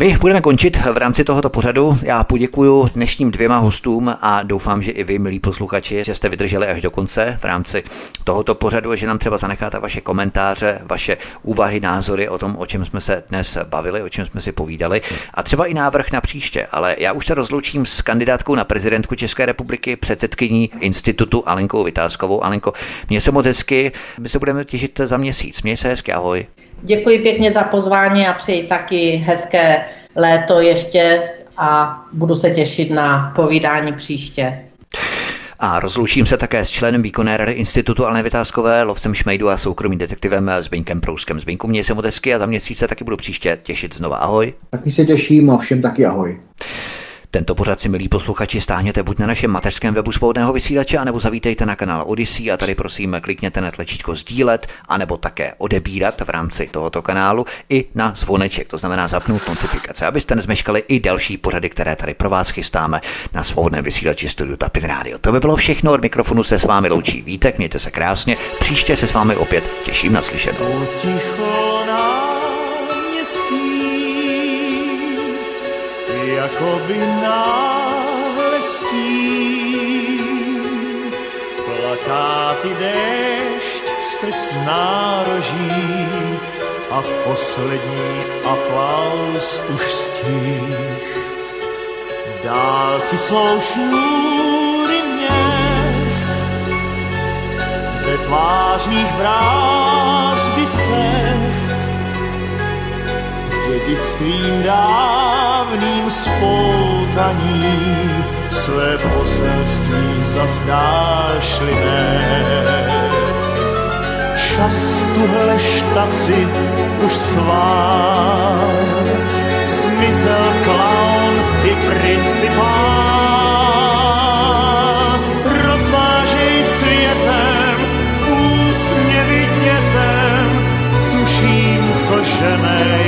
My budeme končit v rámci tohoto pořadu. Já poděkuji dnešním dvěma hostům a doufám, že i vy, milí posluchači, že jste vydrželi až do konce v rámci tohoto pořadu, že nám třeba zanecháte vaše komentáře, vaše úvahy, názory o tom, o čem jsme se dnes bavili, o čem jsme si povídali a třeba i návrh na příště. Ale já už se rozloučím s kandidátkou na prezidentku České republiky, předsedkyní institutu Alenkou Vytázkovou. Alenko, mě se moc hezky, my se budeme těšit za měsíc. Měj se hezky, ahoj. Děkuji pěkně za pozvání a přeji taky hezké léto ještě a budu se těšit na povídání příště. A rozloučím se také s členem výkonné rady Institutu Aleny Vytázkové, lovcem Šmejdu a soukromým detektivem Zbyňkem Prouskem. Zbyňku, měj se hezky a za měsíc se taky budu příště těšit znova. Ahoj. Taky se těším a všem taky ahoj. Tento pořad si, milí posluchači, stáhněte buď na našem mateřském webu svobodného vysílače, anebo zavítejte na kanál Odyssey a tady prosím klikněte na tlačítko sdílet, anebo také odebírat v rámci tohoto kanálu i na zvoneček, to znamená zapnout notifikace, abyste nezmeškali i další pořady, které tady pro vás chystáme na svobodném vysílači Studiu Tapin Radio. To by bylo všechno od mikrofonu se s vámi loučí Vítek, mějte se krásně, příště se s vámi opět těším na slyšenou. Jakoby náhle stín. Plakáty déšť, strč z nároží a poslední aplaus už stích. Dálky jsou šňůry měst, ve tvářích brázdy cest, dědictvím dávným spoutaní své poselství zazdášli nést. Čas tuhle štaci už svár, zmizel klaun i principál. Rozvážej světem, úsměvy dětem, tuším, co ženej